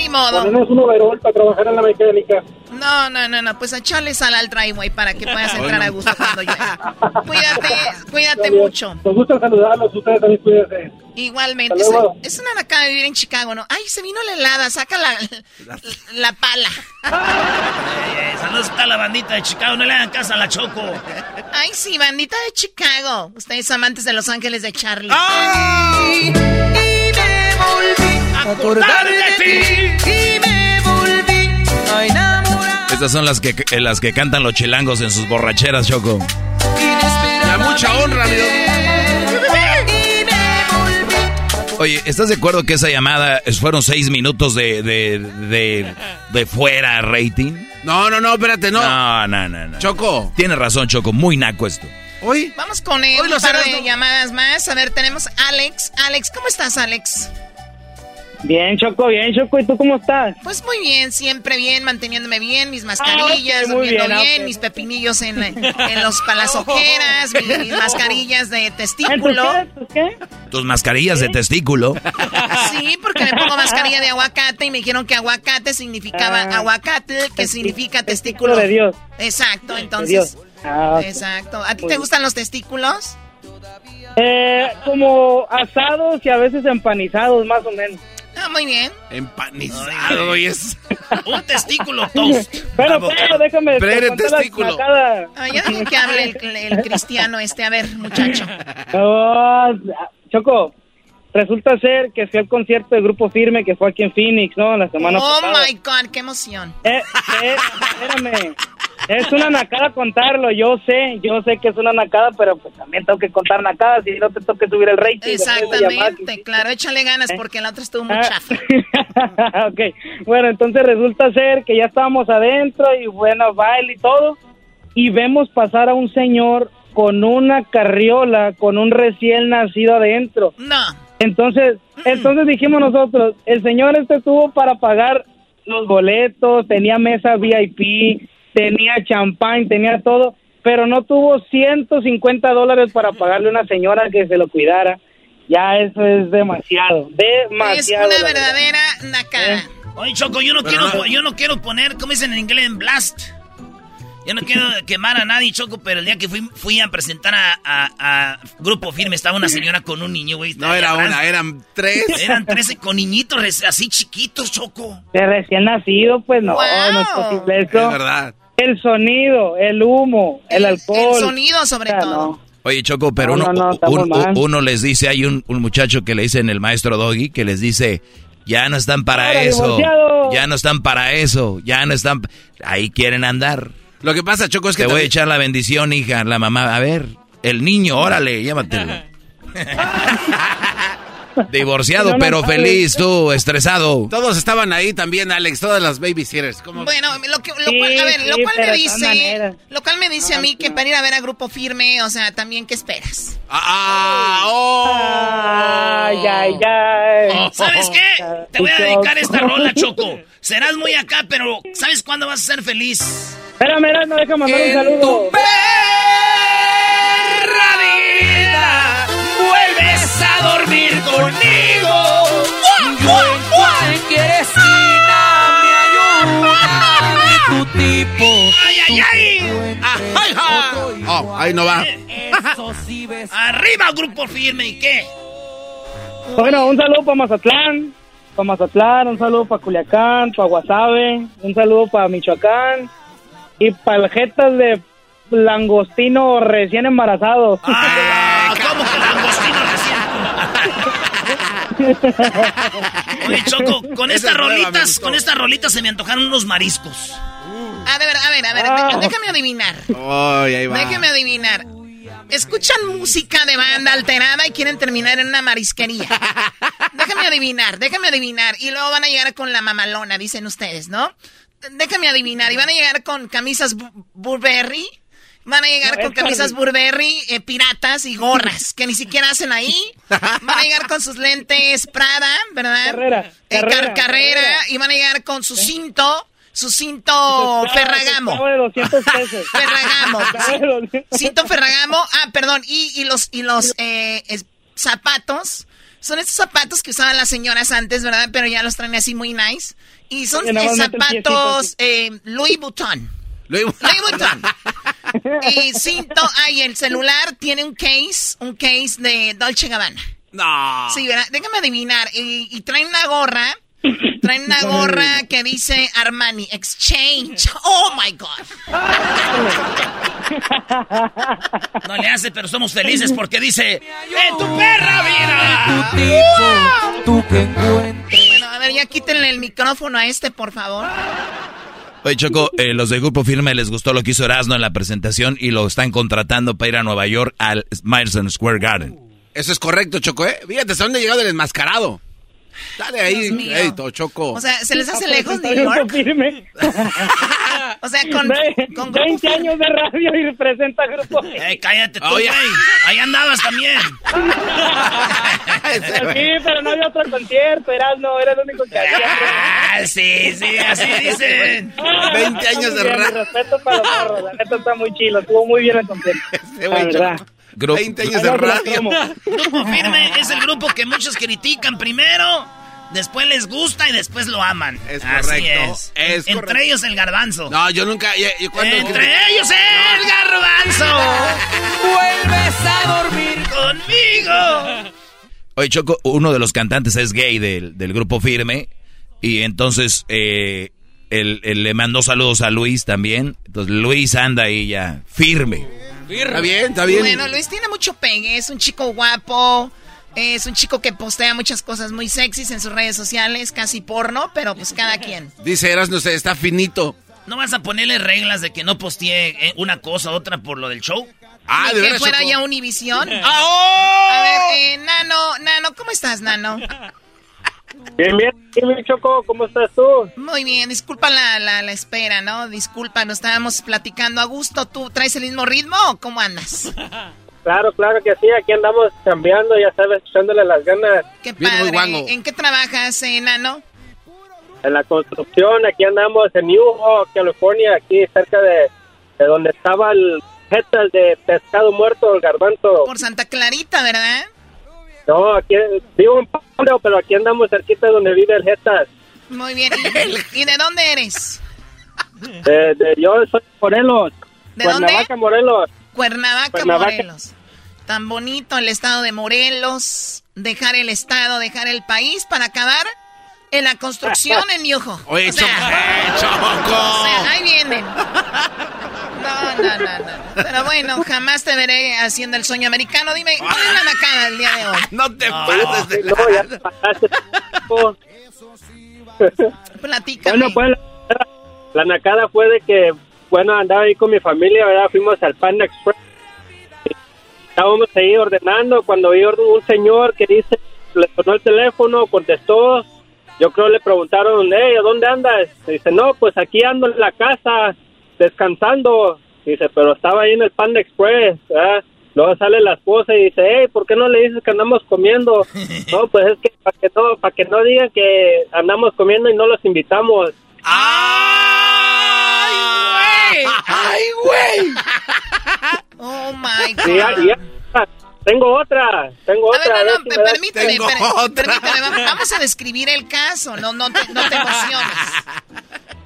Ni modo. Ponemos un overall para trabajar en la mecánica. No, no, no, no, pues echarle sal al driveway para que puedas entrar a gusto cuando llegue. Cuídate, cuídate mucho. Nos gusta saludarlos, ustedes también cuídense. Igualmente. Es, es una nacada vivir en Chicago, ¿no? Ay, se vino la helada, saca la, la pala. Eh, saludos a la bandita de Chicago, no le hagan casa a la Choco. Ay, sí, bandita de Chicago. Ustedes amantes de Los Ángeles de Charlie. ¡Ay! Acordar de ti. Y me volví a enamorar. Estas son las que, eh, las que cantan los chilangos en sus borracheras, Choco. La mucha honra, mi Oye, ¿estás de acuerdo que esa llamada fueron seis minutos de, de, de, de fuera rating? No, no, no, espérate, no. No, no, no, no. Choco. Tienes razón, Choco, muy naco esto. Hoy. Vamos con eh, Hoy un par de llamadas más. A ver, tenemos a Alex. Alex, ¿cómo estás, Alex? Bien, Choco, bien, Choco. ¿Y tú cómo estás? Pues muy bien, siempre bien, manteniéndome bien, mis mascarillas, ok, muy durmiendo bien, mis pepinillos en, en los palas ojeras, mis, mis mascarillas de testículo. ¿Entonces qué? Tus mascarillas de testículo. Sí, porque me pongo mascarilla de aguacate y me dijeron que aguacate significaba Ah, aguacate, que significa testículo. de Dios. Exacto, De entonces. Dios. Ah. Exacto. ¿A ti te gustan los testículos? Eh, como asados y a veces empanizados, más o menos. Ah, muy bien. Empanizado y es. Un testículo toast. Pero, pero, déjame Pero testículo. Ah, ya dije que hable el, el cristiano este. A ver, muchacho. Oh, Choco, resulta ser que fui al concierto de Grupo Firme que fue aquí en Phoenix, ¿no? La semana Oh pasada. my God, qué emoción. Eh, eh, espérame. Es una nacada contarlo, yo sé, yo sé que es una nacada, pero pues también tengo que contar nacadas y no te toque subir el rating. de. Exactamente, claro, échale ganas porque la otra estuvo muy Ah. chafa. ok, bueno, entonces resulta ser que ya estábamos adentro y bueno, baile y todo, y vemos pasar a un señor con una carriola, con un recién nacido adentro. No. Entonces, entonces dijimos nosotros, el señor este tuvo para pagar los boletos, tenía mesa VIP, tenía champán, tenía todo, pero no tuvo 150 dólares para pagarle a una señora que se lo cuidara. Ya eso es demasiado, Es demasiado. una la verdad. verdadera nacada. Oye, Choco, yo no, Pero quiero, no. yo no quiero poner, ¿cómo dicen en inglés? En blast. Yo no quiero quemar a nadie, Choco, pero el día que fui, fui a presentar a, a- a Grupo Firme, estaba una señora con un niño, güey. No era una, eran tres. Eran 13 con niñitos así chiquitos, Choco. De recién nacido, pues no, Wow. no es posible eso. Es verdad. El sonido, el humo, el, alcohol. El sonido, sobre O sea, todo. no. Oye, Choco, pero No, uno, no, un- les dice, hay un, un muchacho que le dicen el maestro Doggy, que les dice, ya no están para Ahora, eso, divorciado. ya no están para eso, ya no están, ahí quieren andar. Lo que pasa, Choco, es que Te voy a echar la bendición, hija, la mamá, a ver, el niño, órale, llévatelo. Divorciado, No, no, pero feliz, tú, estresado. Todos estaban ahí también, Alex, todas las babysitters. ¿Cómo? Bueno, lo, que, lo Sí, cual, a ver, lo cual me dice, lo cual me dice a mí que para ir a ver a Grupo Firme, o sea, también, ¿qué esperas? Ah, Ay, ay, ay. Oh, ¿Sabes qué? Te voy a dedicar esta rola, Choco. Serás muy acá, pero ¿sabes cuándo vas a ser feliz? Espérame, no deja mandar un saludo. vida a dormir conmigo. Cualquier esquina me ayuda y tu tipo. ¡Ay, ay, ay! ¡Ay, ja! Oh, ahí no va. Arriba, grupo firme, ¿y qué? Bueno, un saludo para Mazatlán, para Mazatlán, un saludo para Culiacán, para Guasave, un saludo para Michoacán y para el jetas de langostino recién embarazado. Ah, ¿Cómo? Oye, Choco, con estas rolitas, con estas rolitas se me antojaron unos mariscos. A ver, a ver, a ver, Ah. déjame adivinar. Ay, ahí va. Déjame adivinar. Escuchan música de banda alterada y quieren terminar en una marisquería. Déjame adivinar, déjame adivinar. Y luego van a llegar con la mamalona, dicen ustedes, ¿no? Déjame adivinar. Y van a llegar con camisas Bu- Burberry. Van a llegar No, con camisas. Burberry, eh, piratas y gorras, que ni siquiera hacen ahí. Van a llegar con sus lentes Prada, ¿verdad? Carrera, Eh, car- carrera. Y van a llegar con su cinto, su cinto Ferragamo. Pago de 200 pesos. Ferragamo. Pago de 200 Cinto Ferragamo. Ah, perdón. Y, y los, y los eh, es- zapatos. Son estos zapatos que usaban las señoras antes, ¿verdad? Pero ya los traen así muy nice. Y son eh, zapatos eh, Louis Vuitton. Louis Louis Vuitton. Y cinto, ay, el celular tiene un case, un case de Dolce Gabbana. No. Sí, ¿verdad? Déjame adivinar. Y, y traen una gorra. Traen una gorra que dice Armani Exchange. Oh my God. No le hace, pero somos felices porque dice, ¡En tu perra vida! Tú que encuentres. Bueno, a ver, ya quítenle el micrófono a este, por favor. Oye, Choco, eh, los de Grupo Firme les gustó lo que hizo Erasmo en la presentación y lo están contratando para ir a Nueva York al Madison Square Garden. Eso es correcto, Choco, ¿eh? Fíjate, ¿hasta dónde ha llegado el enmascarado? Dale ahí, crédito, Choco. O sea, ¿se les hace lejos Está New grupo York? firme. O sea, con, Ve- con grupo 20 años de radio y representa grupo ¡Ey, cállate tú, Oye. güey! ¡Ahí andabas también! Sí, pero no había otro concierto, Erasmo, era el único que había. ¡Ah, sí, sí, así dicen! 20 años de radio. respeto para los morros, la neta está muy chilo, estuvo muy bien el concierto. Este La verdad. Choco. Gru- 20 años de radio. Grupo Firme es el grupo que muchos critican primero, después les gusta y después lo aman. Es Así correcto, es. es Entre correcto. ellos el garbanzo. No, yo nunca. yo- yo cuando Entre ellos el garbanzo. Vuelves a dormir. Conmigo. Oye, Choco, uno de los cantantes es gay del, del Grupo Firme y entonces eh, él, él le mandó saludos a Luis también. Entonces Luis anda ahí ya firme. Está bien, está bien. Bueno, Luis tiene mucho pegue, es un chico guapo, es un chico que postea muchas cosas muy sexys en sus redes sociales, casi porno, pero pues cada quien. Dice Eras, no sé, está finito. ¿No vas a ponerle reglas de que no postee eh, una cosa u otra por lo del show? Ah, Ni de que fuera ya Univisión. ¡Ah, oh! A ver, eh, Nano, Nano, ¿cómo estás, Nano? Bien, bien, Choco, ¿cómo estás tú? Muy bien, disculpa la, la, la espera, ¿no? Disculpa, nos estábamos platicando a gusto. ¿Tú traes el mismo ritmo o cómo andas? Claro, claro que sí, aquí andamos cambiando, ya sabes, echándole las ganas Qué padre. ¿En qué trabajas, eh, Nano? en la construcción, aquí andamos en New York, California, aquí cerca de, de donde estaba el jetas de pescado muerto, el garbanzo. Por Santa Clarita, ¿verdad? No, aquí vivo en Pablo, pero aquí andamos cerquita de donde vive el jetas. Muy bien. ¿Y, de dónde eres? De, de- yo soy Morelos. ¿De dónde? Cuernavaca, Morelos. Cuernavaca, Cuernavaca. Morelos. Tan bonito el estado de Morelos. Dejar el estado, dejar el país para acabar en la construcción en Yujo. Oye, O sea, Choco. ¡Eh, Choco! o sea, ahí vienen. No, No, no, no, no. Pero bueno, jamás te veré haciendo el sueño americano. Dime, ¿cuál es la nacada el día de hoy? No te pases de no, ya te pasaste. Platícame. Bueno, pues la, la nacada fue de que, bueno, andaba ahí con mi familia, ¿verdad? Fuimos al Panda Express. Estábamos ahí ordenando cuando vi un señor que dice, le sonó el teléfono, contestó. Yo creo le preguntaron, hey, ¿a dónde andas? Dice, no, pues aquí ando en la casa, descansando. Dice, pero estaba ahí en el Panda Express. ¿verdad? Luego sale la esposa y dice, hey, ¿por qué no le dices que andamos comiendo? no, pues es que para que no, para que no digan que andamos comiendo y no los invitamos. ¡Ay, güey! ¡Ay, güey! Oh my God. Sí, ya- ya. Tengo otra, tengo A ver, otra. no, a no, ver si me das- permíteme, per- permíteme, va- vamos a describir el caso, no, no, te, no te emociones.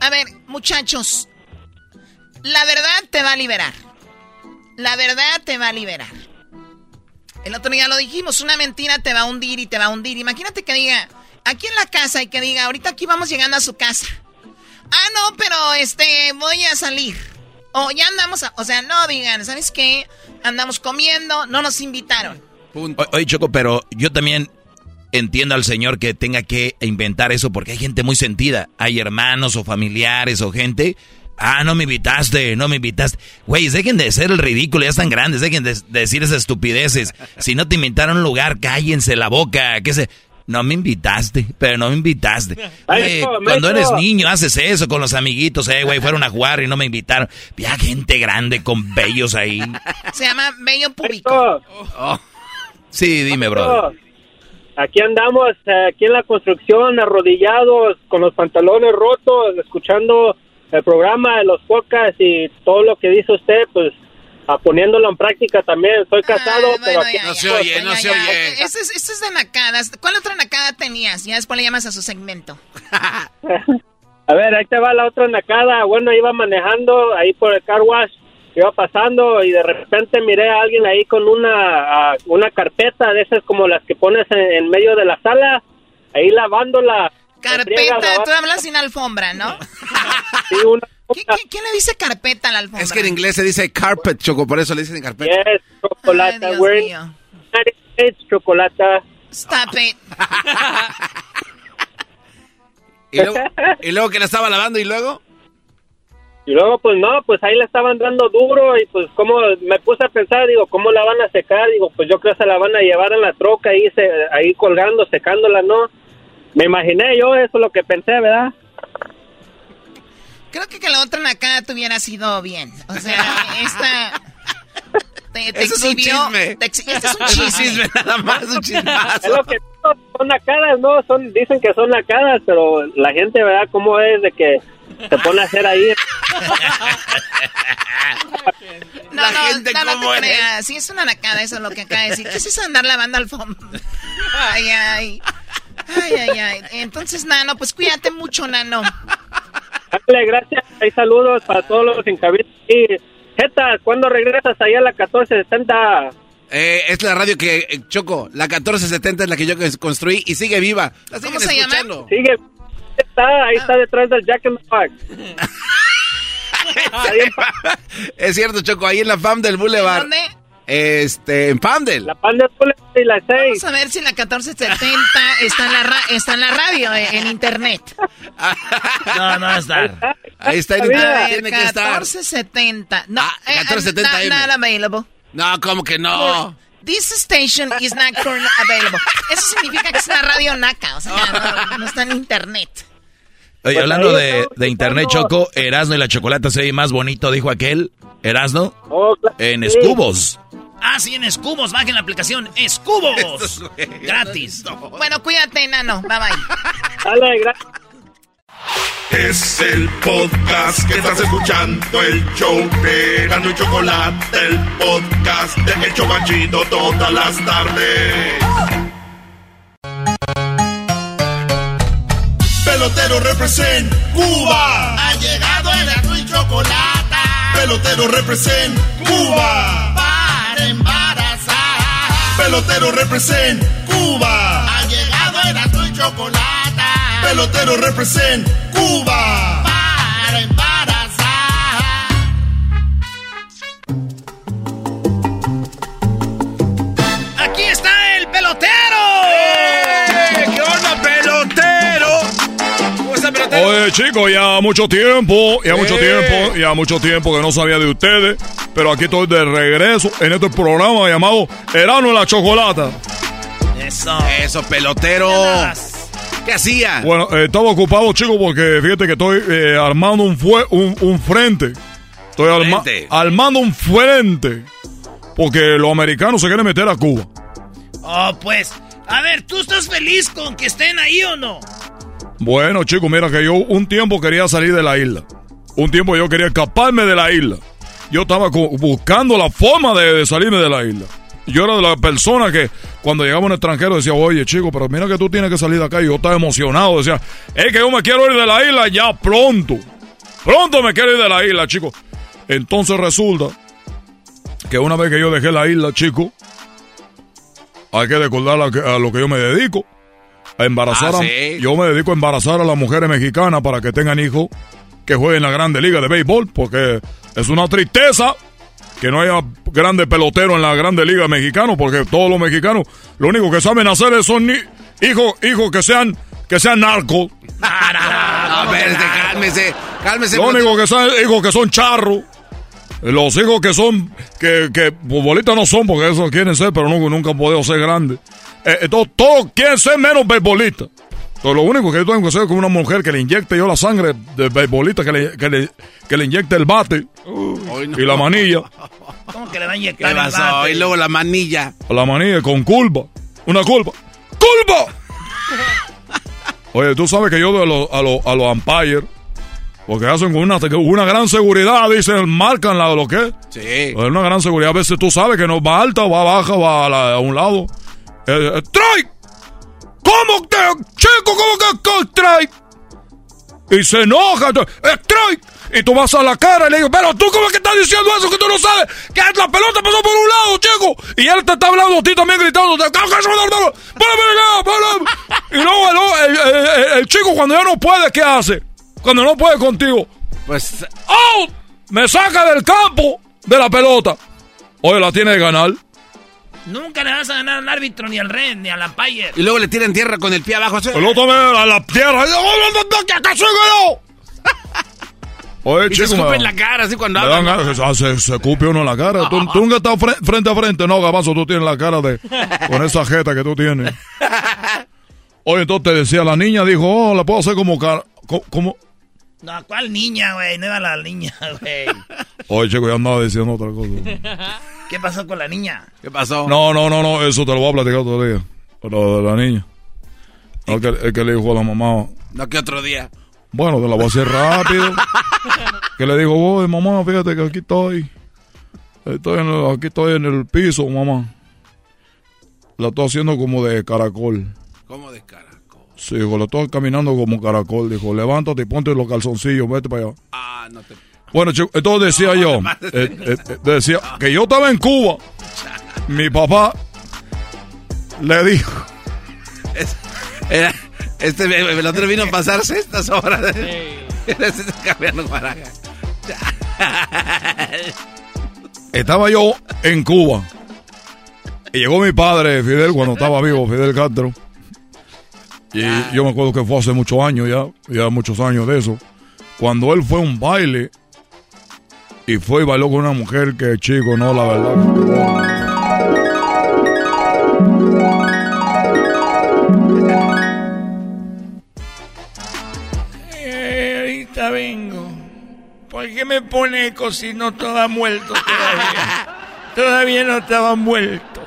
A ver, muchachos, la verdad te va a liberar. La verdad te va a liberar. El otro día lo dijimos, una mentira te va a hundir y te va a hundir. Imagínate que diga, aquí en la casa y que diga, ahorita aquí vamos llegando a su casa. Ah, no, pero este, voy a salir. O ya andamos, a- o sea, no digan, ¿sabes qué? Andamos comiendo, no nos invitaron. Oye, Choco, pero yo también entiendo al señor que tenga que inventar eso porque hay gente muy sentida. Hay hermanos o familiares o gente. Ah, no me invitaste, no me invitaste. Güey, dejen de ser el ridículo, ya están grandes, dejen de, de decir esas estupideces. Si no te invitaron a un lugar, cállense la boca. ¿Qué se? No me invitaste, pero no me invitaste. Maestro, cuando eres niño haces eso con los amiguitos, eh, güey, fueron a jugar y no me invitaron. Ya gente grande con bellos ahí. Se llama bello público. Sí, dime, brother. Aquí andamos, eh, aquí en la construcción, arrodillados, con los pantalones rotos, escuchando el programa de los podcasts y todo lo que dice usted, pues a poniéndolo en práctica también. Soy casado, pero aquí ya, ya, ya, ya, ya. Este es, este es de nacadas. ¿Cuál otra nacada tenías? Ya después le llamas a su segmento. A ver, ahí te va la otra nacada. Bueno, iba manejando ahí por el car wash, iba pasando y de repente miré a alguien ahí con una, ah, una carpeta de esas como las que pones en, en medio de la sala, ahí lavándola. Carpeta, tú hablas sin alfombra, ¿no? ¿Qué, qué, quién le dice carpeta a la alfombra? Es que en inglés se dice carpet, Choco, por eso le dicen carpet. Yes, chocolate. Ay, we're mío. Chocolate. Stop it. ¿Y luego, y luego que la estaba lavando y luego. Y luego, pues no, pues ahí le estaban dando duro y pues como me puse a pensar, digo, ¿cómo la van a secar? Digo, pues yo creo que se la van a llevar en la troca ahí, se, ahí colgando, secándola, ¿no? Me imaginé yo, eso es lo que pensé, ¿verdad? Creo que que la otra nacada te hubiera sido bien. O sea, esta... Te, te Eso es un exhibió... chisme. te este es un Es un chisme. nada más, un chismazo. Es lo que son nacadas, ¿no? Son, dicen que son nacadas, pero la gente, ¿verdad? ¿Cómo es de que se pone a hacer ahí? No, La no, gente no, no cómo te es. creas. Sí, es una nacada eso es lo que acaba de decir. ¿Qué es eso de andar lavando alfombra? Ay, ay. Ay, ay, ay. Entonces, Nano, pues cuídate mucho, Nano. Dale, gracias. Hay saludos para todos los en cabina. Y, Jeta, ¿cuándo regresas allá a la 1470? Eh, es la radio que, eh, Choco, la 1470 es la que yo construí y sigue viva. La ¿Cómo se llama? Sigue. Está, ahí está detrás del Jack in the Box. Es cierto, Choco, ahí en la FAM del Boulevard. ¿Dónde? Este, en Famdel. La FAM del Boulevard y la 6. Vamos a ver si la 1470 está en la, ra- está en la radio, eh, en internet. No, no va a estar. Ahí está en internet, ver, tiene que estar. 1470. No, Ah, eh, 1470 not, M. not available. No, ¿cómo que no? This station is not currently available. Eso significa que es una radio naca, o sea, no, no está en internet. Oye, Pues hablando de, de internet, Choco, Erasno y la chocolate se ve más bonito, dijo aquel. Erasno, en sí. escubos. Ah, sí, en Escubos. Bajen la aplicación Escubos. Gratis. Bueno, cuídate, Nano. Bye bye. Dale, gracias. Es el podcast que estás escuchando, el show de Gano y Chocolate, el podcast de El Chobachito todas las tardes. Pelotero represent Cuba. Ha llegado el Gano y Chocolate. Pelotero represent Cuba. Para embarazar. Pelotero represent Cuba. Ha llegado el y Chocolate. Pelotero represent Cuba. Oye, chicos, ya mucho tiempo, ya mucho tiempo, ya mucho tiempo que no sabía de ustedes. Pero aquí estoy de regreso en este programa llamado Erano en la Chocolata. Eso. Eso, pelotero. ¿Qué hacía? Bueno, eh, estaba ocupado, chicos, porque fíjate que estoy eh, armando un, fue, un, un frente. Estoy arma- Frente. armando un frente. Porque los americanos se quieren meter a Cuba. Oh, pues. A ver, ¿tú estás feliz con que estén ahí o no? Bueno, chicos, mira que yo un tiempo quería salir de la isla. Un tiempo yo quería escaparme de la isla. Yo estaba buscando la forma de, salirme de la isla. Yo era de las personas que cuando llegaba un extranjero decía, oye chico, pero mira que tú tienes que salir de acá. Y yo estaba emocionado. Decía, es que yo me quiero ir de la isla ya pronto. Pronto me quiero ir de la isla, chicos. Entonces resulta que una vez que yo dejé la isla, chicos, hay que recordar a lo que yo me dedico. A embarazar Ah, a- sí. Yo me dedico a embarazar a las mujeres mexicanas para que tengan hijos que jueguen en la grande liga de béisbol, porque es una tristeza que no haya grandes peloteros en la grande liga mexicana, porque todos los mexicanos lo único que saben hacer es son ni- hijos, hijos que sean, que sean narcos. A ver, este, cálmese, cálmese. Lo único que son hijos que son charros. Los hijos que son, que, que futbolistas no son, porque eso quieren ser, pero nunca, nunca han podido ser grandes. Eh, eh, todos, todos quieren ser menos beisbolistas. Entonces, lo único que yo tengo que hacer es con una mujer que le inyecte yo la sangre de beisbolista, que le, que le, que le inyecte el bate y la manilla. ¿Cómo que le va a ¿Qué inyectar el bate? Y luego la manilla. La manilla con culpa. Una culpa. ¡Culpa! Oye, tú sabes que yo de los- a los a los umpires, porque hacen con una, una gran seguridad, dicen, marcan la, lo que es. Sí. Una gran seguridad. A veces tú sabes que no va alta, va baja, va a, la- a un lado. Eh, eh, ¡Strike! ¿Cómo que, chico, cómo que, strike? Y se enoja. ¡Strike! Y tú vas a la cara y le digo, pero tú cómo que estás diciendo eso que tú no sabes que la pelota pasó por un lado, chico. Y él te está hablando a ti también gritando. Y luego el, el- el- el- el chico cuando ya no puede, ¿qué hace? Cuando no puede contigo. Pues, ¡Out! Me saca del campo de la pelota. Oye, la tiene que ganar. Nunca le vas a ganar al árbitro, ni al red, ni al umpire. y luego le tiran tierra con el pie abajo. así. El otro me a la tierra. ¡Que acá soy yo! Oye, Y se chico, escupe me- en la cara así cuando me dan habla. ganas, ah, se, se escupe uno en la cara. Tú, tú nunca estás fre- frente a frente. No, Gabazo, tú tienes la cara de... Con esa jeta que tú tienes. Oye, entonces te decía, la niña dijo, oh, la puedo hacer como... cara- co- como... No, ¿cuál niña, güey? No iba la niña, güey. Oye, chico, ya andaba diciendo otra cosa. ¿Qué pasó con la niña? ¿Qué pasó? No, no, no, no, eso te lo voy a platicar otro día. Lo de la niña. El que, el que le dijo a la mamá, No, que otro día. bueno, te la voy a hacer rápido. que le dijo, oye, mamá, fíjate que aquí estoy. estoy en el- aquí estoy en el piso, mamá. La estoy haciendo como de caracol. ¿Cómo de cara? Sí, dijo, la estoy caminando como caracol. Dijo, levántate y ponte los calzoncillos, vete para allá. Ah, no te... Bueno, chico, entonces decía yo, eh, eh, eh, decía que yo estaba en Cuba. Mi papá le dijo, Es- era- este el otro vino a pasarse estas horas. Cambiando baraja. estaba yo en Cuba. Y llegó mi padre, Fidel, cuando estaba vivo, Fidel Castro. Y yo me acuerdo que fue hace muchos años ya, ya muchos años de eso. Cuando él fue a un baile y fue y bailó con una mujer que, chico, no, la verdad. Eh, ahorita vengo. ¿Por qué me pone eco si no estaba muerto todavía? todavía no estaba muerto.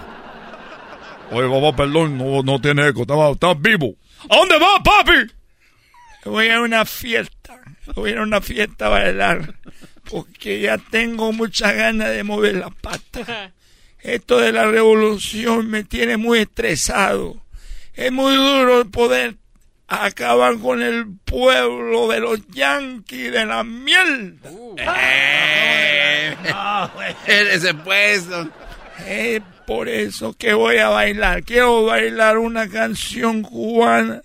Oye, papá, perdón, no, no tiene eco, estaba, estaba vivo. ¿A dónde va, papi? Voy a una fiesta. Voy a una fiesta a bailar. Porque ya tengo muchas ganas de mover la pata. Esto de la revolución me tiene muy estresado. Es muy duro poder acabar con el pueblo de los yanquis de la mierda. Eh, ese puesto. Es por eso que voy a bailar. Quiero bailar una canción cubana.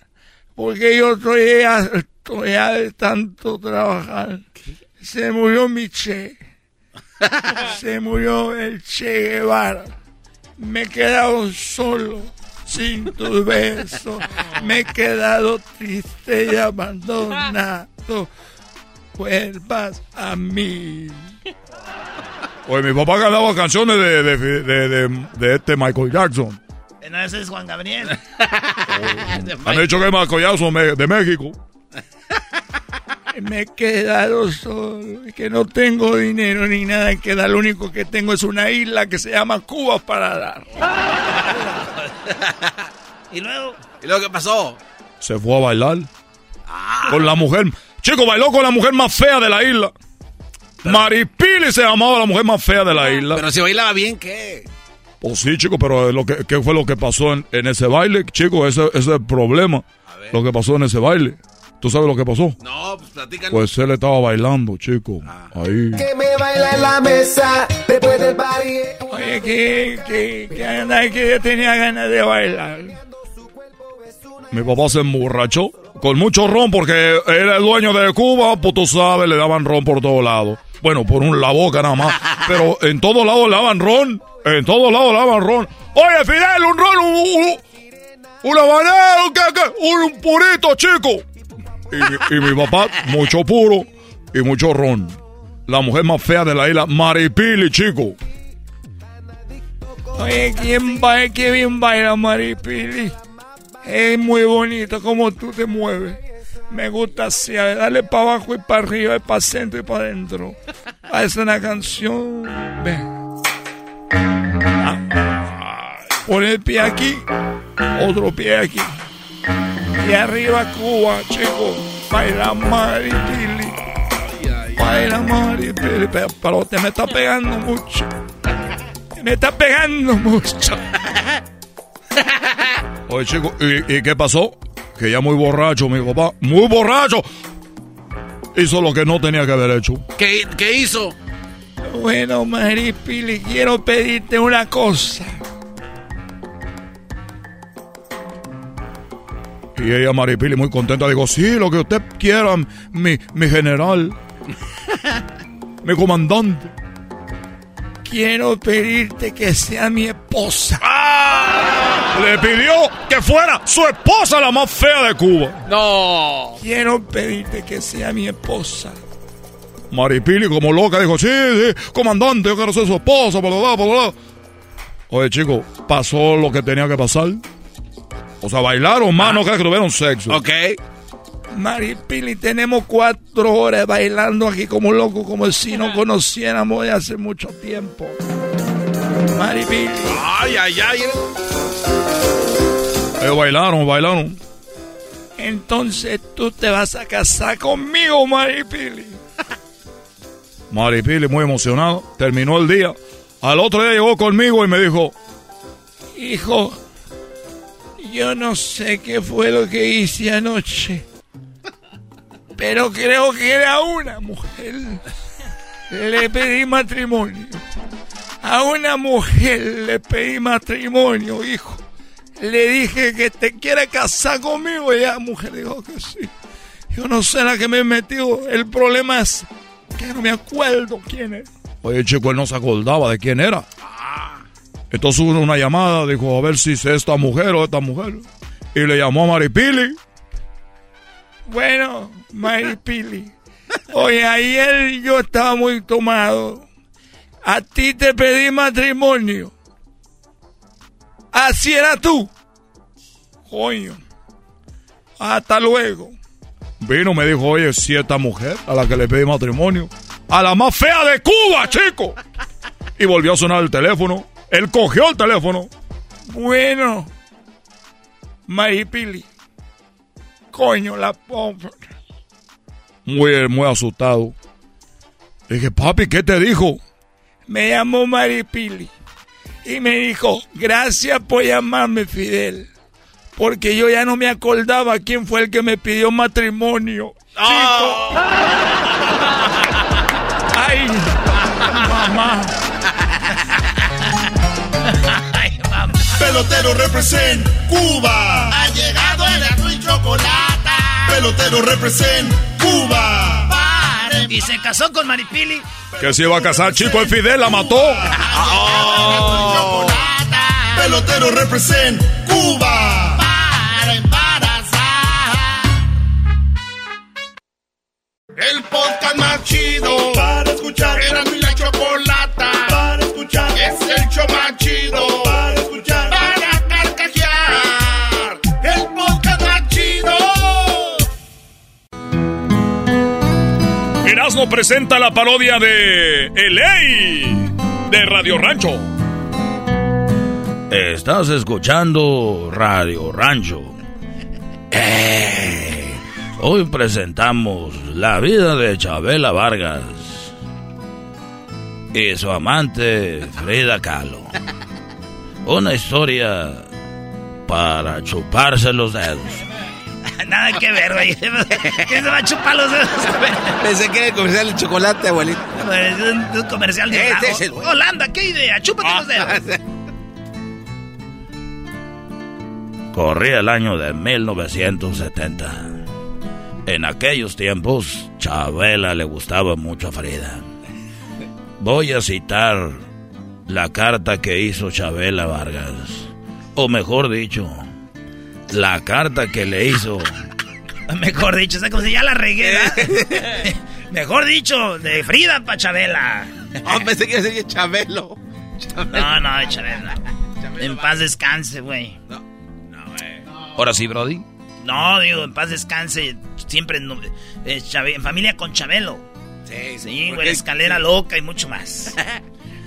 Porque yo estoy harto ya de tanto trabajar. Se murió mi Che. Se murió el Che Guevara. Me he quedado solo, sin tus besos. Me he quedado triste y abandonado. Vuelvas a mí. Oye, mi papá cantaba canciones de, de, de, de, de este Michael Jackson. No, ese es Juan Gabriel. Han dicho que es Michael Jackson de México. Me he quedado solo, que no tengo dinero ni nada que dar. Lo único que tengo es una isla que se llama Cuba para dar. y luego. ¿Y luego qué pasó? Se fue a bailar. Con la mujer. Chico, bailó con la mujer más fea de la isla. Maripili se llamaba la mujer más fea de la isla. Pero si bailaba bien, ¿qué? Pues sí, chico, pero lo que, ¿qué fue lo que pasó en, en ese baile? Chico, ese, ese es el problema. Lo que pasó en ese baile. ¿Tú sabes lo que pasó? No, pues platícanos. Pues él estaba bailando, chico. Ahí. Que me baila en la mesa después del party. Oye, que, que, que, anda, que yo tenía ganas de bailar. Mi papá se emborrachó con mucho ron porque era el dueño de Cuba, pues tú sabes, le daban ron por todos lados. Bueno, por un la boca nada más. Pero en todos lados le daban ron. En todos lados le daban ron. Oye, Fidel, un ron, un, un, un un, un purito, chico. Y, mi- papá, mucho puro y mucho ron. La mujer más fea de la isla, Maripili, chico. Oye, ¿quién baila? ¿Qué bien baila Maripili? Es muy bonito como tú te mueves. Me gusta así, a ver, dale para abajo y para arriba, y para centro y para adentro. Es una canción. Ven. Ah. Pon el pie aquí, otro pie aquí. Y arriba Cuba, chico. Baila Maripili. Baila Maripili. Pero, pero te me está pegando mucho. Me está pegando mucho. Oye, chico, ¿y, y qué pasó? Que ya muy borracho, mi papá, muy borracho. Hizo lo que no tenía que haber hecho. ¿Qué, qué hizo? Bueno, Maripili, quiero pedirte una cosa. Y ella, Maripili, muy contenta, dijo, sí, lo que usted quiera, mi, mi general, mi comandante. Quiero pedirte que sea mi esposa. Le pidió que fuera su esposa la más fea de Cuba. No. Quiero pedirte que sea mi esposa. Maripili, como loca, dijo, sí, sí, comandante, yo quiero ser su esposa, bla, bla, bla, bla. Oye, chico, pasó lo que tenía que pasar. O sea, bailaron más, no crees que tuvieron sexo. Ok. Maripili, tenemos cuatro horas bailando aquí como locos, como si no conociéramos de hace mucho tiempo. Maripili. Ay, ay, ay. Ellos bailaron, bailaron. Entonces tú te vas a casar conmigo, Maripili. Maripili, muy emocionado, terminó el día. Al otro día llegó conmigo y me dijo, Hijo, yo no sé qué fue lo que hice anoche, pero creo que era una mujer. Le pedí matrimonio. A una mujer le pedí matrimonio, hijo. Le dije que te quiere casar conmigo y la mujer dijo que sí. Yo no sé la que me metió. El problema es que no me acuerdo quién es. oye, chico, él no se acordaba de quién era. Entonces hubo una llamada, dijo, a ver si es esta mujer o esta mujer. Y le llamó a Maripili. Bueno, Maripili. Oye, ayer yo estaba muy tomado. A ti te pedí matrimonio. Así era tú. Coño. Hasta luego. Vino, me dijo, oye, si esta mujer a la que le pedí matrimonio, a la más fea de Cuba, chico. Y volvió a sonar el teléfono. Él cogió el teléfono. Bueno, Maripili. Coño, la pobre. Muy, muy asustado. Le dije, papi, ¿qué te dijo? Me llamó Maripili y me dijo, gracias por llamarme Fidel, porque yo ya no me acordaba quién fue el que me pidió matrimonio. Chico. Ay, mamá. Pelotero represent Cuba. Ha llegado el azul y chocolate. Pelotero represent Cuba. Y se casó con Maripili. Que se iba a casar, chico, el Fidel la mató. Pelotero Guerrero represent Cuba. Para embarazar. El podcast más chido para escuchar. Era mi la chocolata para escuchar. Es el show más chido para escuchar. Presenta la parodia de LA de Radio Rancho. Estás escuchando Radio Rancho. Eh, hoy presentamos la vida de Chabela Vargas y su amante Frida Kahlo. Una historia para chuparse los dedos. Nada que ver, güey. ¿Quién se va a chupar los dedos? Pensé que era el comercial de chocolate, abuelito. Es un, un comercial de Este es el. Holanda, ¿qué idea? Chúpate los dedos. Corría el año de 1970. En aquellos tiempos, Chabela le gustaba mucho a Frida. Voy a citar la carta que hizo Chabela Vargas. O mejor dicho, la carta que le hizo. Mejor dicho, o como si ya la regué. Mejor dicho, de Frida pa' Chabela. Ah, pensé que sería Chabelo. No, no, de Chabela. En paz descanse, güey. Ahora sí, Brody. No, digo, en paz descanse. Siempre en, eh, Chabe- en familia con Chabelo. Sí, Sí, ¿por güey, escalera loca y mucho más.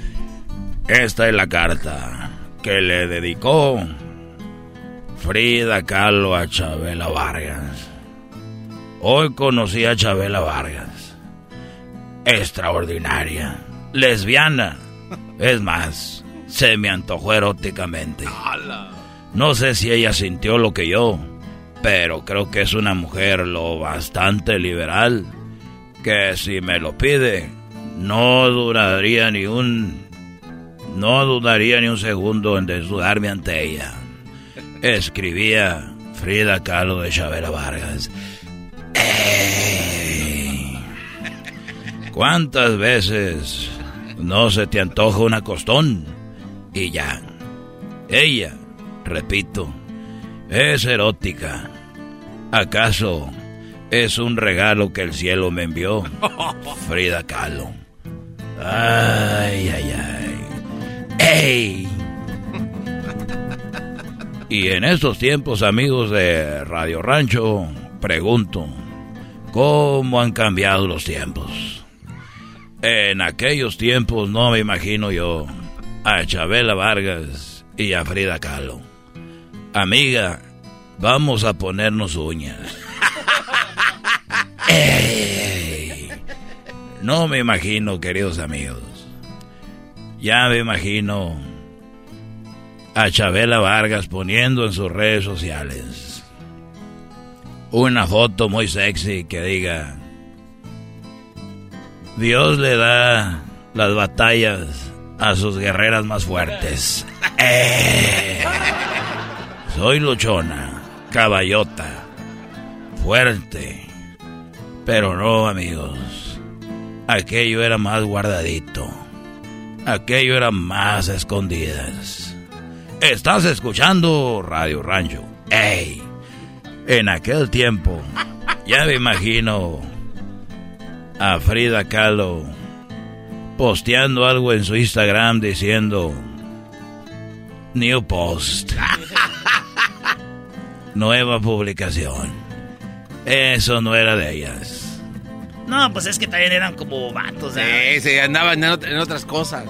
Esta es la carta que le dedicó Frida Kahlo a Chabela Vargas. Hoy conocí a Chabela Vargas. Extraordinaria. Lesbiana. Es más, se me antojó eróticamente. No sé si ella sintió lo que yo, pero creo que es una mujer lo bastante liberal que si me lo pide, no duraría ni un no dudaría ni un segundo en desnudarme ante ella. Escribía Frida Kahlo de Chabela Vargas. ¡Ey! ¿Cuántas veces no se te antoja una costón? Y ya. Ella, repito, es erótica. ¿Acaso es un regalo que el cielo me envió? Frida Kahlo. Ay, ay, ay. ¡Ey! Y en estos tiempos, amigos de Radio Rancho, pregunto, ¿cómo han cambiado los tiempos? En aquellos tiempos no me imagino yo a Chabela Vargas y a Frida Kahlo. Amiga, vamos a ponernos uñas. No me imagino, queridos amigos. Ya me imagino a Chabela Vargas poniendo en sus redes sociales una foto muy sexy que diga, Dios le da las batallas a sus guerreras más fuertes. Eh. Soy luchona, caballota, fuerte, pero no amigos, aquello era más guardadito, aquello era más escondidas. Estás escuchando Radio Rancho. ¡Ey! En aquel tiempo, ya me imagino a Frida Kahlo posteando algo en su Instagram diciendo New Post. Nueva publicación. Eso no era de ellas. No, pues es que también eran como vatos. ¿eh? Sí, sí, andaban en otras cosas.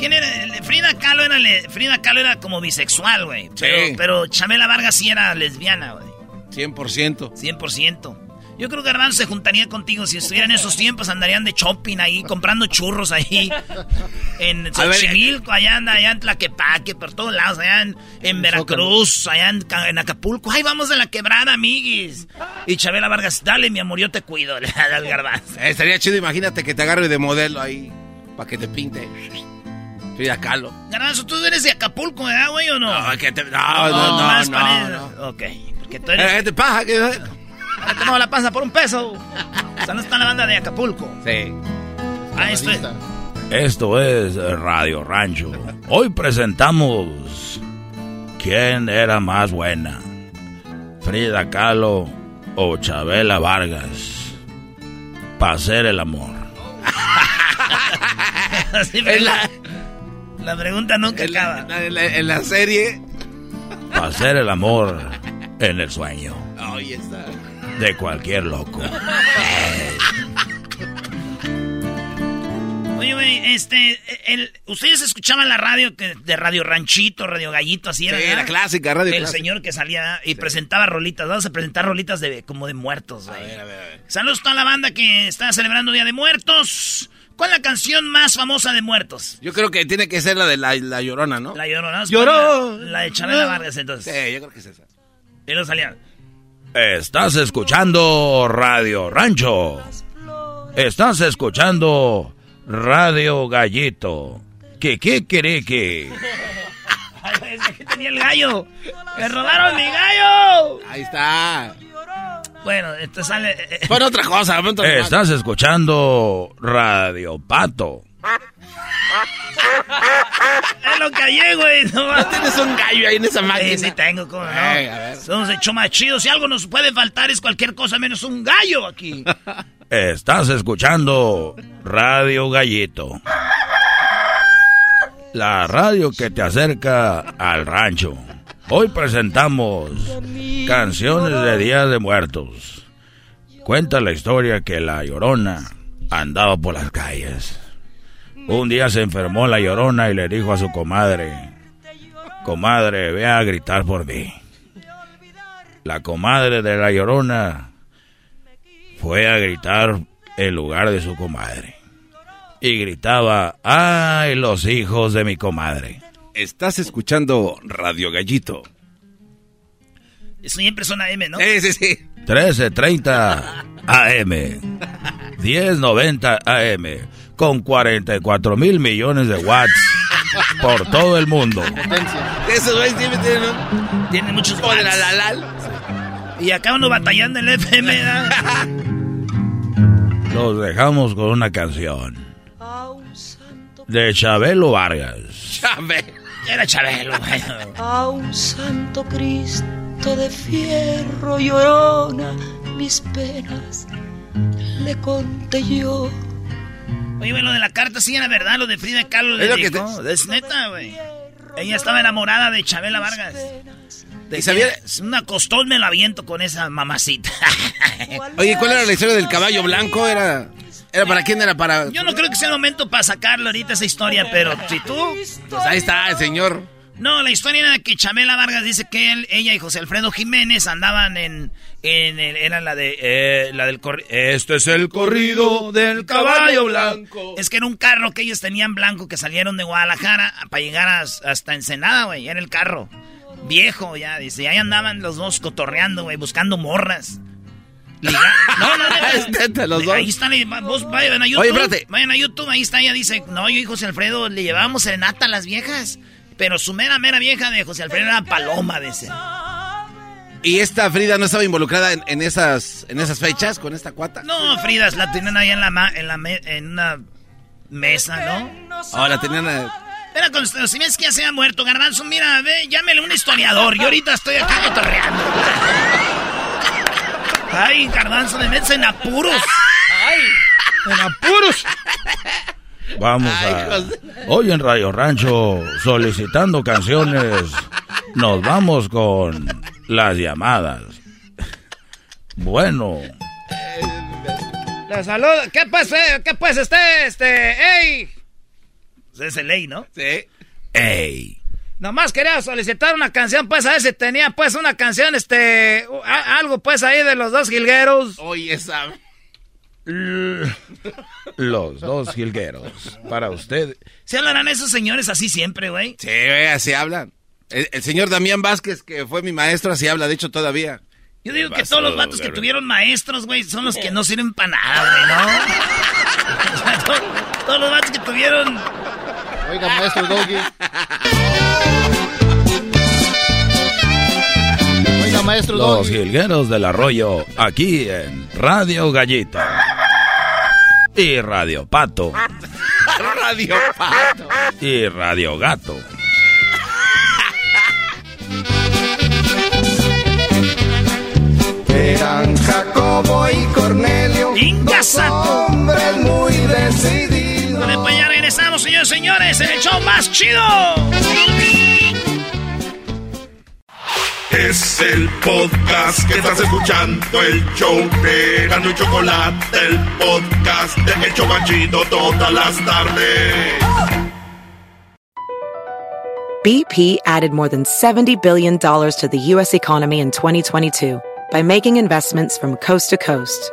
¿Quién era? El- Frida Kahlo era, Frida Kahlo era como bisexual, güey. Sí. Pero, pero Chabela Vargas sí era lesbiana, güey. 100%. 100%. Yo creo que Garbanzo se juntaría contigo. Si estuvieran en esos tiempos, andarían de shopping ahí, comprando churros ahí. En A Xochimilco, allá, anda, allá en Tlaquepaque, por todos lados, allá en, en Veracruz, allá en, Ca- en Acapulco. ¡Ay, vamos de la quebrada, amiguis! Y Chabela Vargas, dale, mi amor, yo te cuido, le da al Garbanzo. Eh, estaría chido, imagínate que te agarre de modelo ahí para que te pinte. Frida Kahlo. Garbanzo, tú eres de Acapulco, ¿verdad, güey, o no? No, que te- no, no, no, más no, no. Ok, porque tú eres... Eh, ¿Qué te pasa? ¿Qué- Ahora te la panza por un peso. O sea, no está la banda de Acapulco. Sí. Ah, esto es... Esto es Radio Rancho. Hoy presentamos ¿quién era más buena? ¿Frida Kahlo o Chabela Vargas? Para hacer el amor. la, la, pregunta nunca acaba. en la serie. Hacer el amor en el sueño. Ahí está. De cualquier loco. Oye, güey, este, el, ustedes escuchaban la radio que, de Radio Ranchito, Radio Gallito, así era. Sí, la clásica, radio El señor que salía y presentaba rolitas. Vamos a presentar rolitas de como de muertos, güey. A ver, a ver, a ver. Saludos a toda la banda que está celebrando Día de Muertos. ¿Cuál es la canción más famosa de muertos? Yo creo que tiene que ser la de La, Llorona, ¿no? La Llorona. ¡Lloró! La, la, de Chabela Vargas, entonces. Sí, yo creo que es esa. Y no salía. Estás escuchando Radio Rancho. Estás escuchando Radio Gallito. ¿Qué, qué quiere que? Aquí tenía el gallo. ¡Me robaron mi gallo! Ahí está. Bueno, esto sale. Pon otra cosa, pon otra Estás escuchando Radio Pato. es lo que hay, güey. No, tienes un gallo ahí en esa máquina. Sí, sí tengo, ¿cómo no? a ver. Somos hecho más chidos. Si algo nos puede faltar es cualquier cosa menos un gallo aquí. Estás escuchando Radio Gallito. La radio que te acerca al rancho. Hoy presentamos canciones de Día de Muertos. Cuenta la historia que la Llorona andaba por las calles. Un día se enfermó la Llorona y le dijo a su comadre, comadre, ve a gritar por mí. La comadre de la Llorona fue a gritar en lugar de su comadre. Y gritaba, ¡ay, los hijos de mi comadre! Estás escuchando Radio Gallito. Siempre son AM, ¿no? Sí, sí, sí. 1330 AM. 1090 AM. Con 44 mil millones de watts por todo el mundo. Esos güeyes tienen, ¿no? Tienen muchos watts. La, la, la, y acá uno batallando en el FM. Los dejamos con una canción. De Chabelo Vargas. Chabelo. Era Chabelo, A un santo Cristo de fierro llorona mis penas le conté yo. Oye, lo de la carta sí era verdad, lo de Frida Kahlo le dijo. Es neta, güey. Ella estaba enamorada de Chabela Vargas. De sabía? Una costón me la aviento con esa mamacita. Oye, ¿cuál era la historia del caballo blanco? Era... ¿Era para quién? ¿Era para...? Yo no creo que sea el momento para sacarle ahorita esa historia, pero si tú... Pues ahí está el señor. No, la historia era que Chamela Vargas dice que él, ella y José Alfredo Jiménez andaban en... en, era la de... Eh, la del Este es el corrido del caballo blanco. Es que era un carro que ellos tenían blanco que salieron de Guadalajara para llegar hasta Ensenada, güey. Era el carro. Viejo ya, dice. Y ahí andaban los dos cotorreando, güey, buscando morras. No, no, no. los dos. Ahí están, vos vayan a YouTube. Oye, espérate. Vayan a YouTube, ahí está, ella dice, no, yo y José Alfredo le llevábamos serenata a las viejas. Pero su mera, mera vieja de José Alfredo era Paloma, de ese. ¿Y esta Frida no estaba involucrada en, esas, en esas fechas con esta cuata? No, Frida la tenían ahí en, la, en, la en una mesa, ¿no? Oh, la tenían... Era con si ves que ya se ha muerto, Garbanzo, mira, ve, llámele un historiador. Yo ahorita estoy aquí cotorreando. Ay, Garbanzo, me metes en apuros. Ay, en apuros. Vamos a... Hoy en Radio Rancho, solicitando canciones, nos vamos con las llamadas. Bueno. La salud. ¿Qué pues, eh? ¿Qué pues, este, este, ey? Es el ley, ¿no? Sí. Ey. Nomás quería solicitar una canción, pues, a ver si tenía, pues, una canción, este, algo, pues, ahí de los dos jilgueros. Oye, esa... Los dos jilgueros. Para usted. ¿Se hablarán esos señores así siempre, güey? Sí, así hablan. El, señor Damián Vázquez, que fue mi maestro, así habla, de hecho, todavía. Yo digo que todos los vatos que tuvieron maestros, güey, son los que no sirven para nada, güey, ¿no? todos, los vatos que tuvieron... Oiga, maestro Doggy. Oiga, maestro Doggy. Los jilgueros del arroyo, aquí en Radio Gallito. Y Radio Pato. Radio Pato. Y Radio Gato. Eran Jacobo y Cornelio. Dos hombres muy decididos Bueno, pues ya regresamos, señores y señores, en el show más chido. Es el podcast que estás escuchando, el show de Gano y Chocolate, el podcast de El Chocachito todas las tardes. BP added more than $70 billion to the U.S. economy in 2022 by making investments from coast to coast.